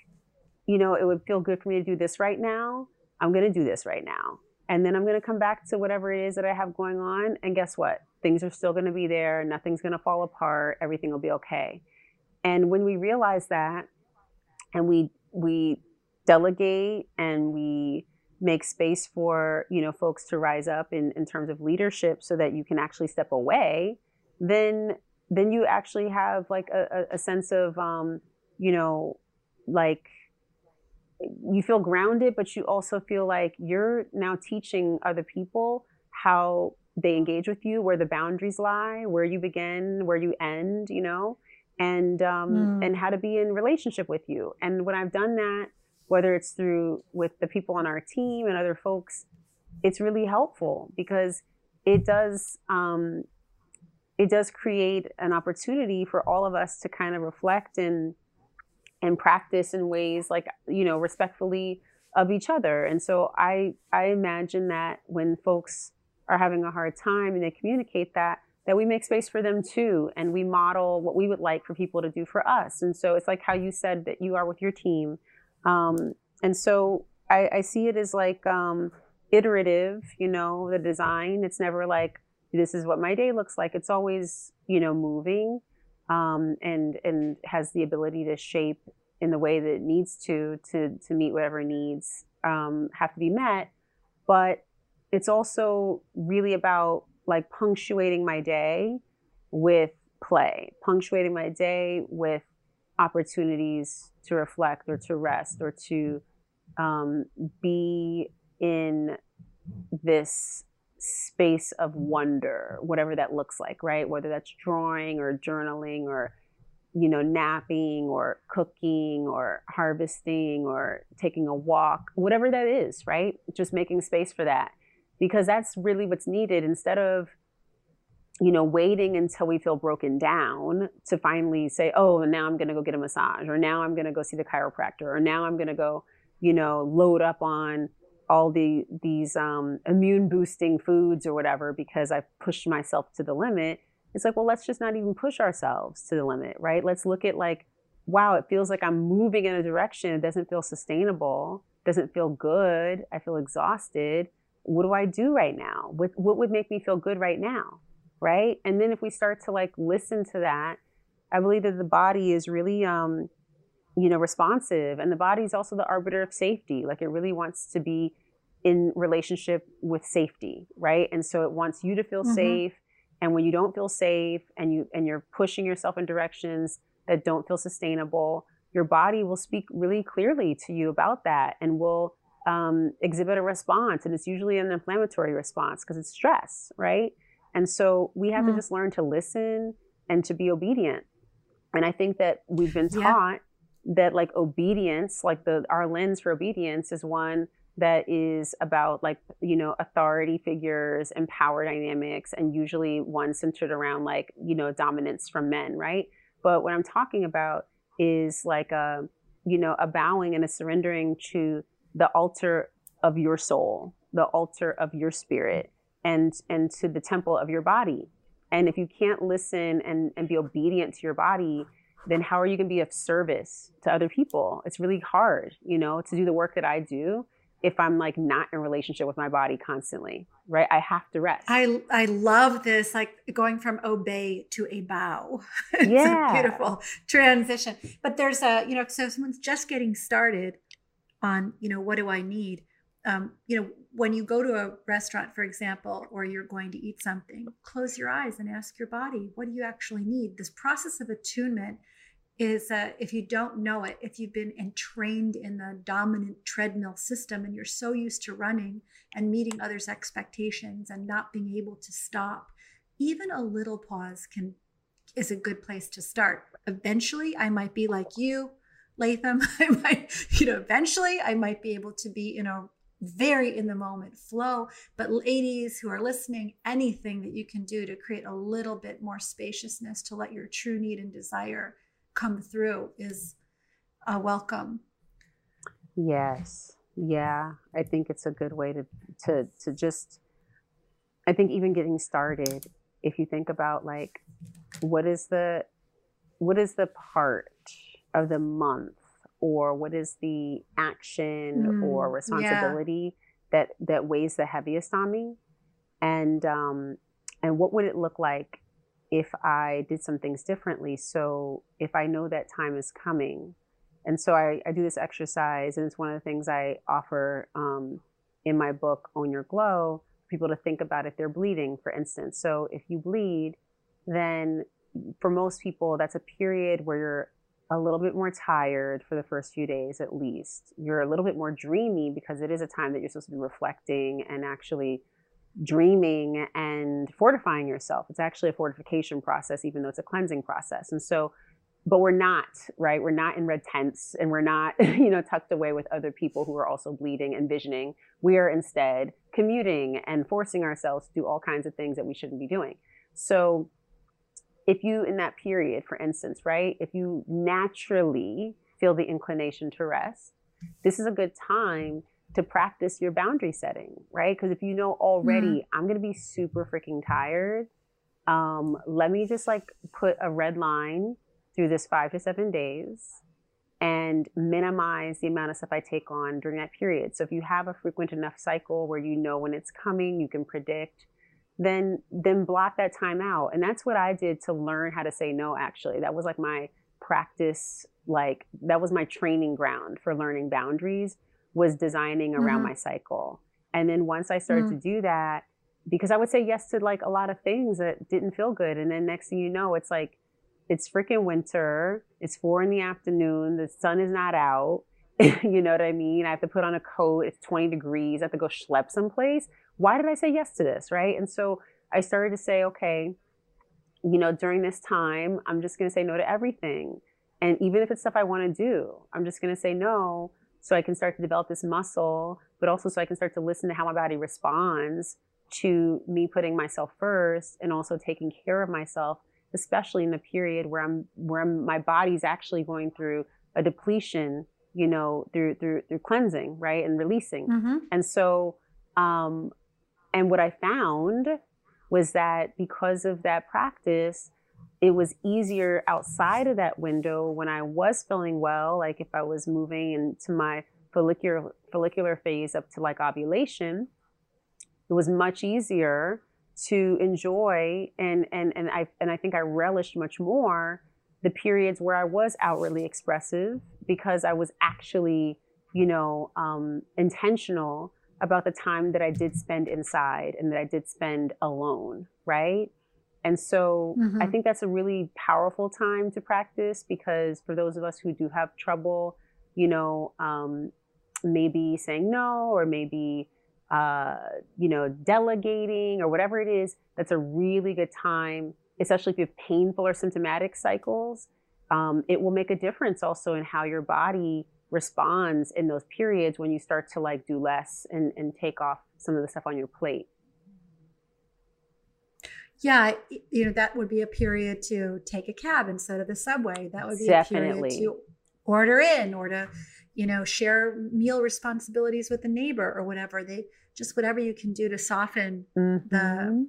you know, it would feel good for me to do this right now. I'm going to do this right now. And then I'm going to come back to whatever it is that I have going on. And guess what? Things are still going to be there. Nothing's going to fall apart. Everything will be okay. And when we realize that and we, we delegate and we make space for, you know, folks to rise up in, in terms of leadership so that you can actually step away, then, then you actually have like a, a sense of, um, you know, like you feel grounded, but you also feel like you're now teaching other people how they engage with you, where the boundaries lie, where you begin, where you end, you know, and um, mm. and how to be in relationship with you. And when I've done that, whether it's through with the people on our team and other folks, it's really helpful because it does um, it does create an opportunity for all of us to kind of reflect and and practice in ways like you know respectfully of each other. And so i i imagine that when folks are having a hard time and they communicate that that we make space for them too and we model what we would like for people to do for us. And so it's like how you said that you are with your team. Um, and so I, I, see it as like um, iterative you know the design. It's never like this is what my day looks like. It's always you know moving um, and and has the ability to shape in the way that it needs to to to meet whatever needs um, have to be met. But it's also really about like punctuating my day with play, punctuating my day with opportunities to reflect or to rest or to um, be in this space of wonder, whatever that looks like, right? Whether that's drawing or journaling or, you know, napping or cooking or harvesting or taking a walk, whatever that is, right? Just making space for that. Because that's really what's needed instead of, you know, waiting until we feel broken down to finally say, oh, now I'm going to go get a massage, or now I'm going to go see the chiropractor, or now I'm going to go, you know, load up on all the these um, immune boosting foods or whatever because I've pushed myself to the limit. It's like, well, let's just not even push ourselves to the limit, right? Let's look at like, wow, it feels like I'm moving in a direction. It doesn't feel sustainable. Doesn't feel good. I feel exhausted. What do I do right now? What what would make me feel good right now, right? And then if we start to like listen to that, I believe that the body is really um, you know, responsive. And the body is also the arbiter of safety. Like it really wants to be in relationship with safety, right? And so it wants you to feel mm-hmm. safe. And when you don't feel safe and you and you're pushing yourself in directions that don't feel sustainable, your body will speak really clearly to you about that and will um, exhibit a response. And it's usually an inflammatory response because it's stress, right? And so we have mm-hmm. to just learn to listen and to be obedient. And I think that we've been taught yeah that like obedience, like the our lens for obedience is one that is about like you know authority figures and power dynamics and usually one centered around like you know dominance from men right? But what i'm talking about is like a you know a bowing and a surrendering to the altar of your soul the altar of your spirit and and to the temple of your body. And if you can't listen and and be obedient to your body then how are you going to be of service to other people it's really hard you know to do the work that i do if I'm like not in relationship with my body constantly, right? I have to rest. I I love this, like going from obey to a bow. it's yeah. a beautiful transition. But there's a, you know, so someone's just getting started on, you know, what do I need? Um, you know, when you go to a restaurant, for example, or you're going to eat something, close your eyes and ask your body, what do you actually need? This process of attunement is uh, if you don't know it, if you've been entrained in the dominant treadmill system and you're so used to running and meeting others' expectations and not being able to stop, even a little pause can is a good place to start. Eventually, I might be like you, Latham. I might, you know, eventually I might be able to be in a very in the moment flow. But ladies who are listening, anything that you can do to create a little bit more spaciousness to let your true need and desire come through is a welcome. Yes. Yeah. I think it's a good way to to to just I think even getting started, if you think about like what is the what is the part of the month or what is the action mm, or responsibility yeah. that that weighs the heaviest on me and um and what would it look like if I did some things differently. So if I know that time is coming, and so I, I do this exercise, and it's one of the things I offer um, in my book, Own Your Glow, people to think about if they're bleeding, for instance. So if you bleed, then for most people, that's a period where you're a little bit more tired for the first few days at least. You're a little bit more dreamy because it is a time that you're supposed to be reflecting and actually dreaming and fortifying yourself. It's actually a fortification process, even though it's a cleansing process. And so, but we're not, right? We're not in red tents and we're not, you know, tucked away with other people who are also bleeding and visioning. We are instead commuting and forcing ourselves to do all kinds of things that we shouldn't be doing. So, if you, in that period, for instance, right, if you naturally feel the inclination to rest, this is a good time to practice your boundary setting, right? Because if you know already, mm-hmm. I'm going to be super freaking tired, um, let me just like put a red line through this five to seven days and minimize the amount of stuff I take on during that period. So if you have a frequent enough cycle where you know when it's coming, you can predict, then then block that time out. And that's what I did to learn how to say no actually. That was like my practice like that was my training ground for learning boundaries was designing around mm-hmm. my cycle. And then once I started mm-hmm. to do that, because I would say yes to like a lot of things that didn't feel good. And then next thing you know, it's like, it's freaking winter. It's four in the afternoon. The sun is not out. you know what I mean? I have to put on a coat. It's 20 degrees. I have to go schlep someplace. Why did I say yes to this? Right. And so I started to say, okay, you know, during this time, I'm just going to say no to everything. And even if it's stuff I want to do, I'm just going to say no so I can start to develop this muscle, but also so I can start to listen to how my body responds to me putting myself first and also taking care of myself, especially in the period where I'm where I'm, my body's actually going through a depletion, you know, through through through cleansing, right, and releasing. Mm-hmm. And so, um, and what I found was that because of that practice, it was easier outside of that window when I was feeling well, like if I was moving into my follicular follicular phase up to like ovulation, it was much easier to enjoy and and and I and I think I relished much more the periods where I was outwardly expressive because I was actually, you know, um, intentional about the time that I did spend inside and that I did spend alone, right? And so mm-hmm. I think that's a really powerful time to practice because for those of us who do have trouble, you know, um, maybe saying no or maybe, uh, you know, delegating or whatever it is, that's a really good time, especially if you have painful or symptomatic cycles. Um, it will make a difference also in how your body responds in those periods when you start to like do less and, and take off some of the stuff on your plate. Yeah, you know, that would be a period to take a cab instead of the subway. That would be Definitely. a period to order in or to, you know, share meal responsibilities with a neighbor or whatever. They just whatever you can do to soften mm-hmm. the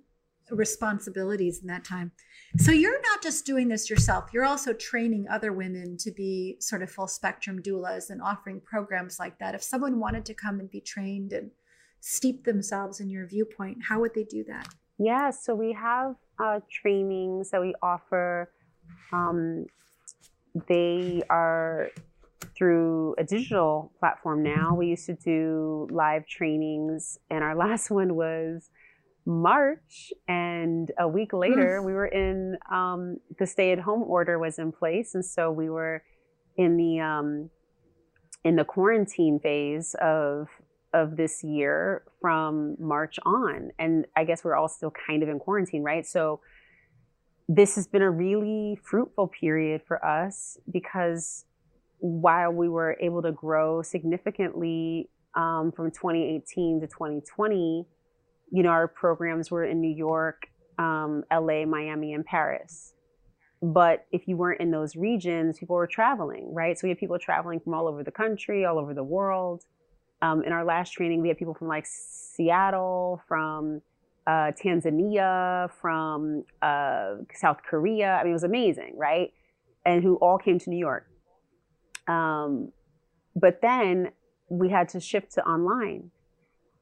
responsibilities in that time. So you're not just doing this yourself, you're also training other women to be sort of full spectrum doulas and offering programs like that. If someone wanted to come and be trained and steep themselves in your viewpoint, how would they do that? Yeah, so we have uh, trainings that we offer. Um, they are through a digital platform now. We used to do live trainings, and our last one was March, and a week later, we were in um, the stay-at-home order was in place, and so we were in the um, in the quarantine phase of of this year from March on, and I guess we're all still kind of in quarantine, right? So this has been a really fruitful period for us because while we were able to grow significantly um, from 2018 to 2020 you know, our programs were in New York, um, LA, Miami, and Paris. But if you weren't in those regions, people were traveling, right? So we had people traveling from all over the country, all over the world. Um, in our last training, we had people from like Seattle, from uh, Tanzania, from uh, South Korea. I mean, it was amazing, right? And who all came to New York. Um, but then we had to shift to online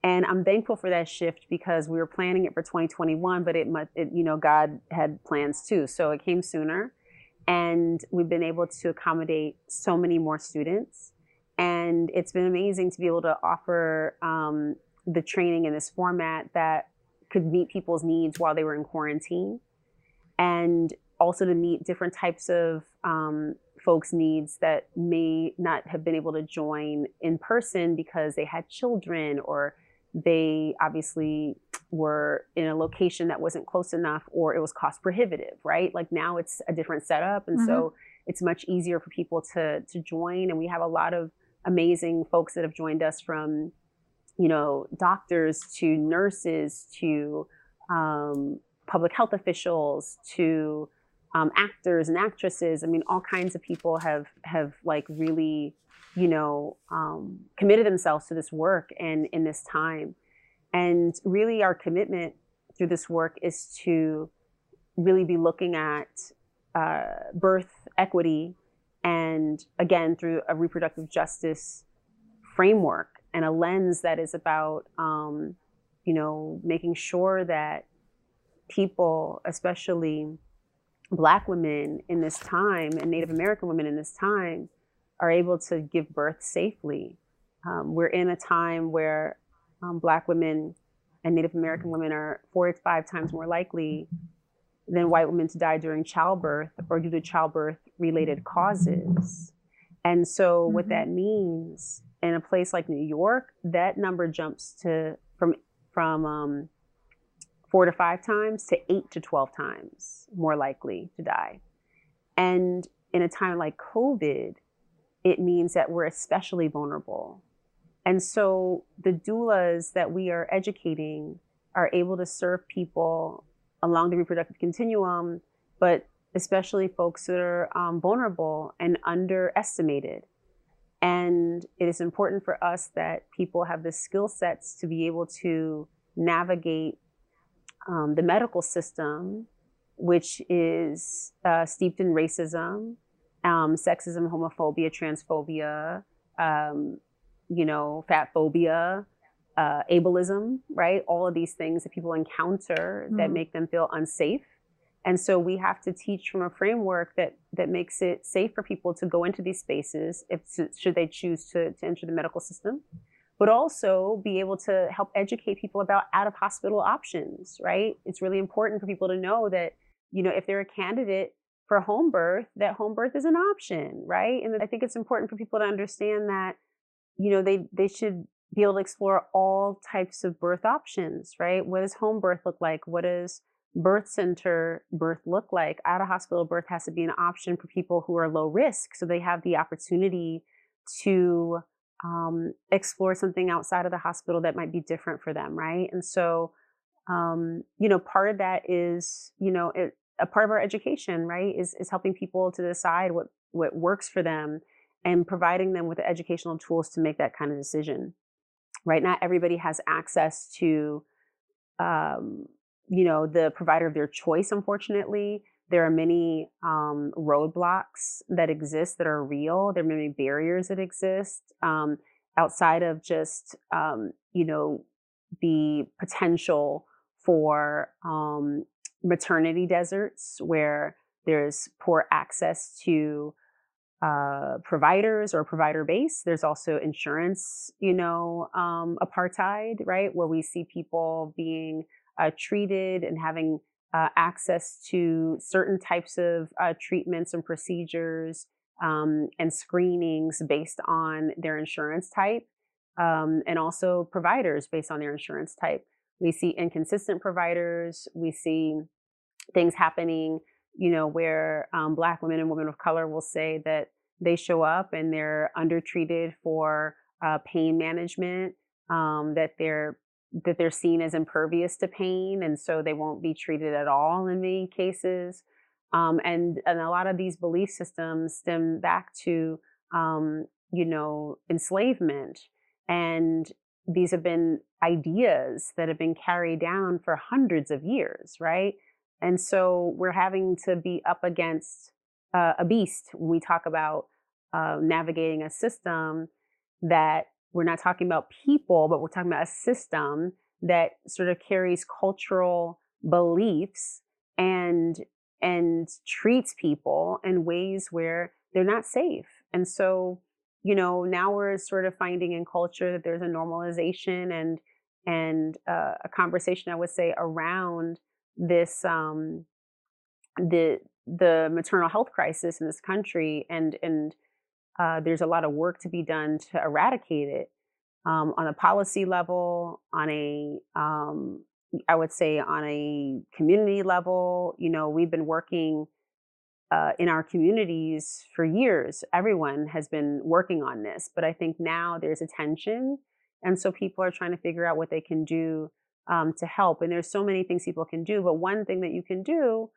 and I'm thankful for that shift because we were planning it for 2021, but it, it, you know, God had plans too. So it came sooner. And we've been able to accommodate so many more students. And it's been amazing to be able to offer um, the training in this format that could meet people's needs while they were in quarantine. And also to meet different types of um, folks' needs that may not have been able to join in person because they had children or they obviously were in a location that wasn't close enough or it was cost prohibitive, right? Like now it's a different setup. And mm-hmm. so it's much easier for people to to join. And we have a lot of amazing folks that have joined us from, you know, doctors to nurses to um, public health officials to um, actors and actresses. I mean, all kinds of people have have like really you know, um, committed themselves to this work and in this time. And really, our commitment through this work is to really be looking at uh, birth equity and again through a reproductive justice framework and a lens that is about um, you know making sure that people especially black women in this time and native american women in this time are able to give birth safely. Um, we're in a time where um, Black women and Native American women are four to five times more likely than white women to die during childbirth or due to childbirth related causes. And so, mm-hmm. what that means in a place like New York, that number jumps to from from um, four to five times to eight to twelve times more likely to die. And in a time like COVID, it means that we're especially vulnerable. And so the doulas that we are educating are able to serve people along the reproductive continuum, but especially folks that are um, vulnerable and underestimated. And it is important for us that people have the skill sets to be able to navigate um, the medical system, which is uh, steeped in racism, um, sexism, homophobia, transphobia, um, you know, fat phobia, uh, ableism, right? All of these things that people encounter mm-hmm. that make them feel unsafe. And so we have to teach from a framework that that makes it safe for people to go into these spaces if should they choose to, to enter the medical system, but also be able to help educate people about out of hospital options, right? It's really important for people to know that, you know, if they're a candidate for home birth that home birth is an option right? And i think it's important for people to understand that you know they they should be able to explore all types of birth options right? What does home birth look like? What does birth center birth look like? Out of hospital birth has to be an option for people who are low risk so they have the opportunity to um, explore something outside of the hospital that might be different for them, right? And so, um, you know, part of that is, you know, it, a part of our education, right, is is helping people to decide what what works for them and providing them with the educational tools to make that kind of decision. Right? Not everybody has access to, um, you know, the provider of their choice. Unfortunately, there are many um, roadblocks that exist that are real. There are many barriers that exist um, outside of just, um, you know, the potential for um, maternity deserts where there's poor access to uh, providers or provider base. There's also insurance, you know, um, apartheid, right, where we see people being uh, treated and having uh, access to certain types of uh, treatments and procedures um, and screenings based on their insurance type, um, and also providers based on their insurance type. We see inconsistent providers. We see things happening, you know, where um, Black women and women of color will say that they show up and they're undertreated for uh, pain management, um, that they're that they're seen as impervious to pain, and so they won't be treated at all in many cases. Um, and and a lot of these belief systems stem back to um, you know enslavement, and these have been ideas that have been carried down for hundreds of years, right? And so we're having to be up against uh, a beast when we talk about uh, navigating a system that we're not talking about people, but we're talking about a system that sort of carries cultural beliefs and and treats people in ways where they're not safe. And so, you know, now we're sort of finding in culture that there's a normalization and and uh, a conversation, I would say, around this um, the the maternal health crisis in this country, and and uh, there's a lot of work to be done to eradicate it um, on a policy level, on a um, I would say on a community level. You know, we've been working. Uh, in our communities for years, everyone has been working on this, but I think now there's attention. And so people are trying to figure out what they can do um, to help. And there's so many things people can do, but one thing that you can do,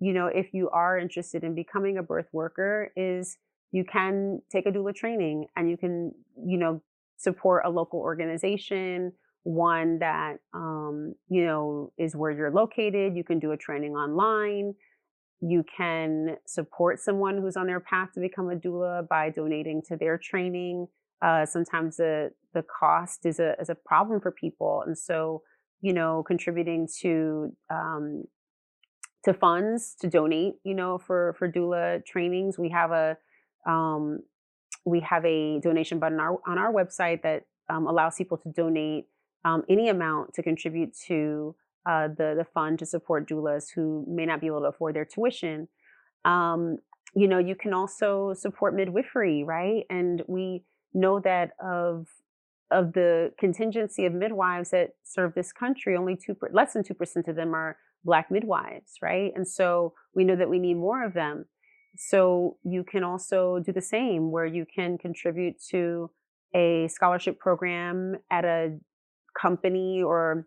you know, if you are interested in becoming a birth worker, is you can take a doula training and you can, you know, support a local organization, one that, um, you know, is where you're located. You can do a training online. You can support someone who's on their path to become a doula by donating to their training. Uh, sometimes the the cost is a is a problem for people, and so you know, contributing to um, to funds to donate, you know, for for doula trainings. We have a um, we have a donation button on our, on our website that um, allows people to donate um, any amount to contribute to uh, the the fund to support doulas who may not be able to afford their tuition. Um, you know, you can also support midwifery, right? And we know that of of the contingency of midwives that serve this country, only two less than two percent of them are black midwives, right? And so we know that we need more of them. So you can also do the same, where you can contribute to a scholarship program at a company or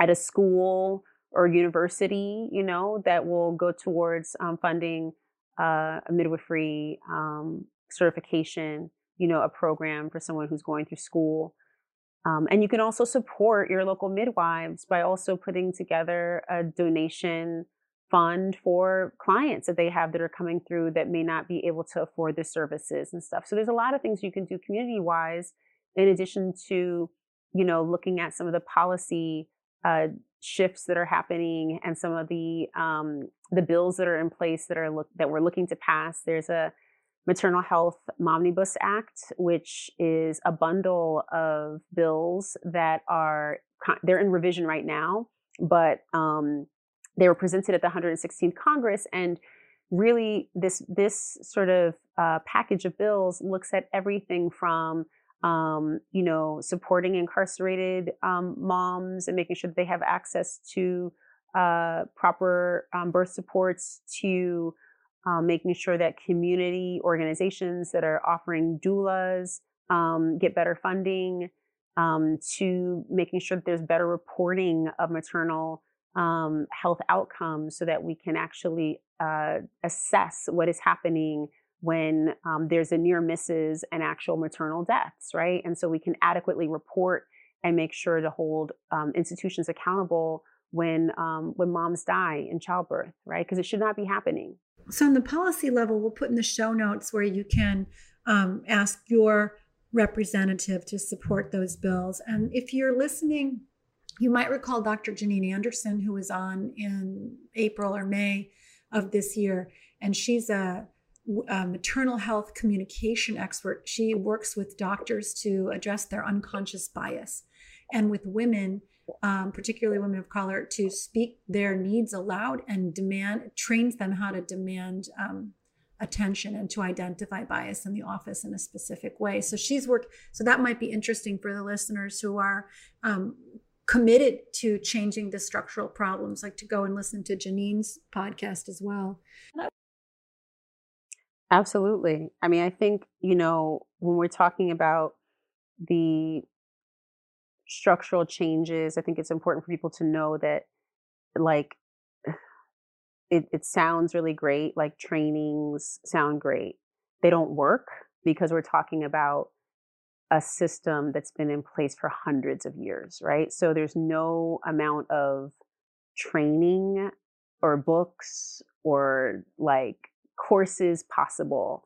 at a school or university, you know, that will go towards um, funding uh, a midwifery um, certification you know, a program for someone who's going through school. Um, and you can also support your local midwives by also putting together a donation fund for clients that they have that are coming through that may not be able to afford the services and stuff. So there's a lot of things you can do community wise, in addition to, you know, looking at some of the policy uh, shifts that are happening and some of the um, the bills that are in place that are look that we're looking to pass. There's a Maternal Health Momnibus Act, which is a bundle of bills that are they're in revision right now, but um, they were presented at the 116th Congress, and really this this sort of uh, package of bills looks at everything from um, you know supporting incarcerated um, moms and making sure that they have access to uh, proper um, birth supports to um, making sure that community organizations that are offering doulas um, get better funding, um, to making sure that there's better reporting of maternal um, health outcomes so that we can actually uh, assess what is happening when um, there's a near misses and actual maternal deaths, right? And so we can adequately report and make sure to hold um, institutions accountable when um, when moms die in childbirth, right? Because it should not be happening. So, on the policy level, we'll put in the show notes where you can um, ask your representative to support those bills. And if you're listening, you might recall Dr. Janine Anderson, who was on in April or May of this year, and she's a, a maternal health communication expert. She works with doctors to address their unconscious bias and with women um, particularly women of color, to speak their needs aloud and demand, trains them how to demand um, attention and to identify bias in the office in a specific way. So she's worked, so that might be interesting for the listeners who are um, committed to changing the structural problems, like to go and listen to Janine's podcast as well. Absolutely. I mean, I think, you know, when we're talking about the structural changes. I think it's important for people to know that, like, it, it sounds really great, like trainings sound great. They don't work because we're talking about a system that's been in place for hundreds of years, right? So there's no amount of training or books or like courses possible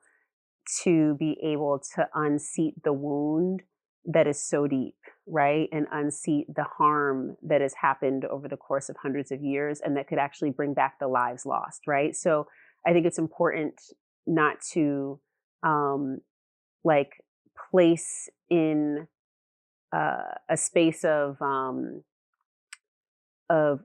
to be able to unseat the wound that is so deep, right? And unseat the harm that has happened over the course of hundreds of years and that could actually bring back the lives lost, right? So I think it's important not to um, like place in uh, a space of um, of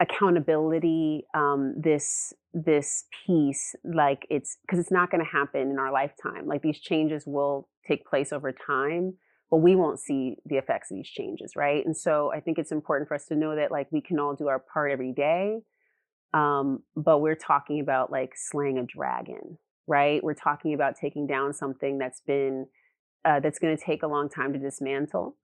accountability um, this this piece like it's because it's not going to happen in our lifetime like these changes will take place over time but we won't see the effects of these changes right? And so i think it's important for us to know that like we can all do our part every day um, but we're talking about like slaying a dragon right? We're talking about taking down something that's been uh, that's going to take a long time to dismantle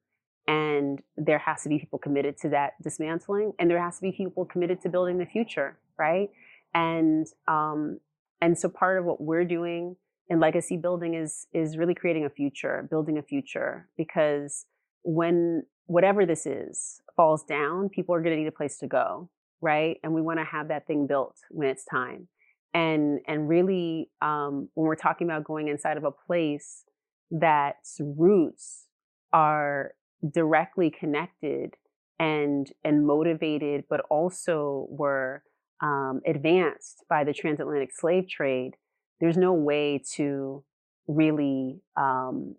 and there has to be people committed to that dismantling and there has to be people committed to building the future right? And um and so part of what we're doing in legacy building is is really creating a future building a future because when whatever this is falls down people are going to need a place to go right? And we want to have that thing built when it's time. And and really um, when we're talking about going inside of a place that's roots are directly connected and and motivated, but also were um, advanced by the transatlantic slave trade, there's no way to really um,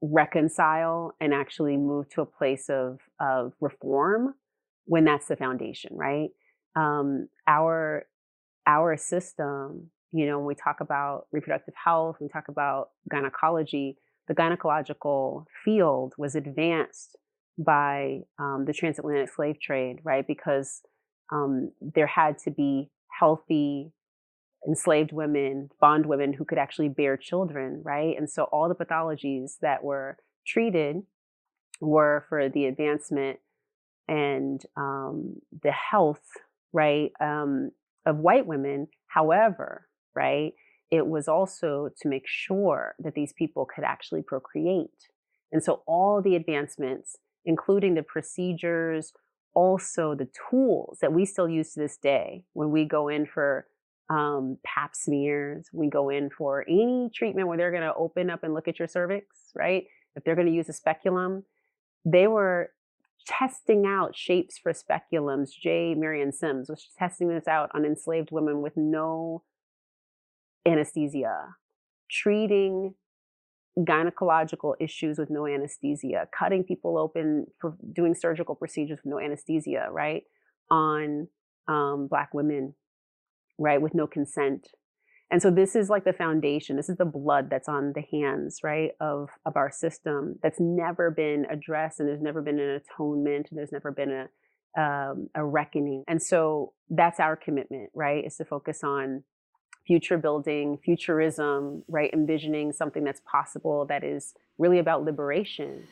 reconcile and actually move to a place of of reform when that's the foundation, right? Um, our our system, you know, when we talk about reproductive health, we talk about gynecology, the gynecological field was advanced by um, the transatlantic slave trade, right? Because um, there had to be healthy enslaved women, bond women who could actually bear children, right? And so all the pathologies that were treated were for the advancement and um, the health, right, um, of white women. However, right, it was also to make sure that these people could actually procreate. And so all the advancements, including the procedures, also the tools that we still use to this day when we go in for um, pap smears, we go in for any treatment where they're going to open up and look at your cervix, right? If they're going to use a speculum, they were testing out shapes for speculums. J. Marion Sims was testing this out on enslaved women with no anesthesia, treating gynecological issues with no anesthesia, cutting people open for doing surgical procedures with no anesthesia, right? On um, Black women, right, with no consent. And so this is like the foundation. This is the blood that's on the hands, right, of of our system that's never been addressed, and there's never been an atonement, and there's never been a um, a reckoning. And so that's our commitment, right? Is to focus on future building, futurism, right? Envisioning something that's possible that is really about liberation.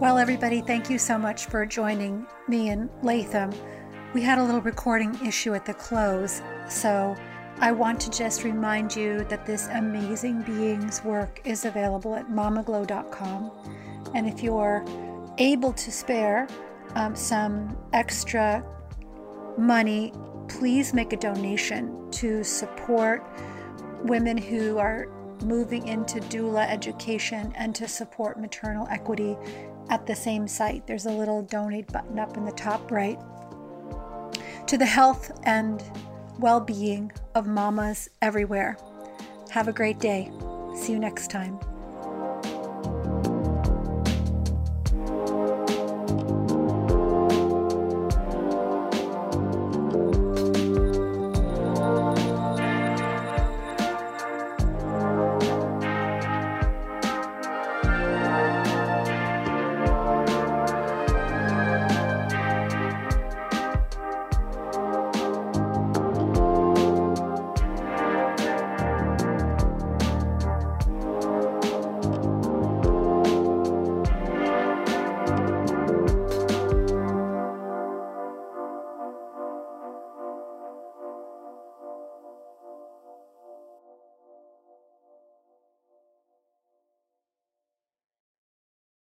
Well, everybody, thank you so much for joining me and Latham. We had a little recording issue at the close, so I want to just remind you that this amazing being's work is available at mamaglow.com. And if you're able to spare um, some extra money, please make a donation to support women who are moving into doula education and to support maternal equity at the same site. There's a little donate button up in the top right. To the health and well being of mamas everywhere. Have a great day. See you next time.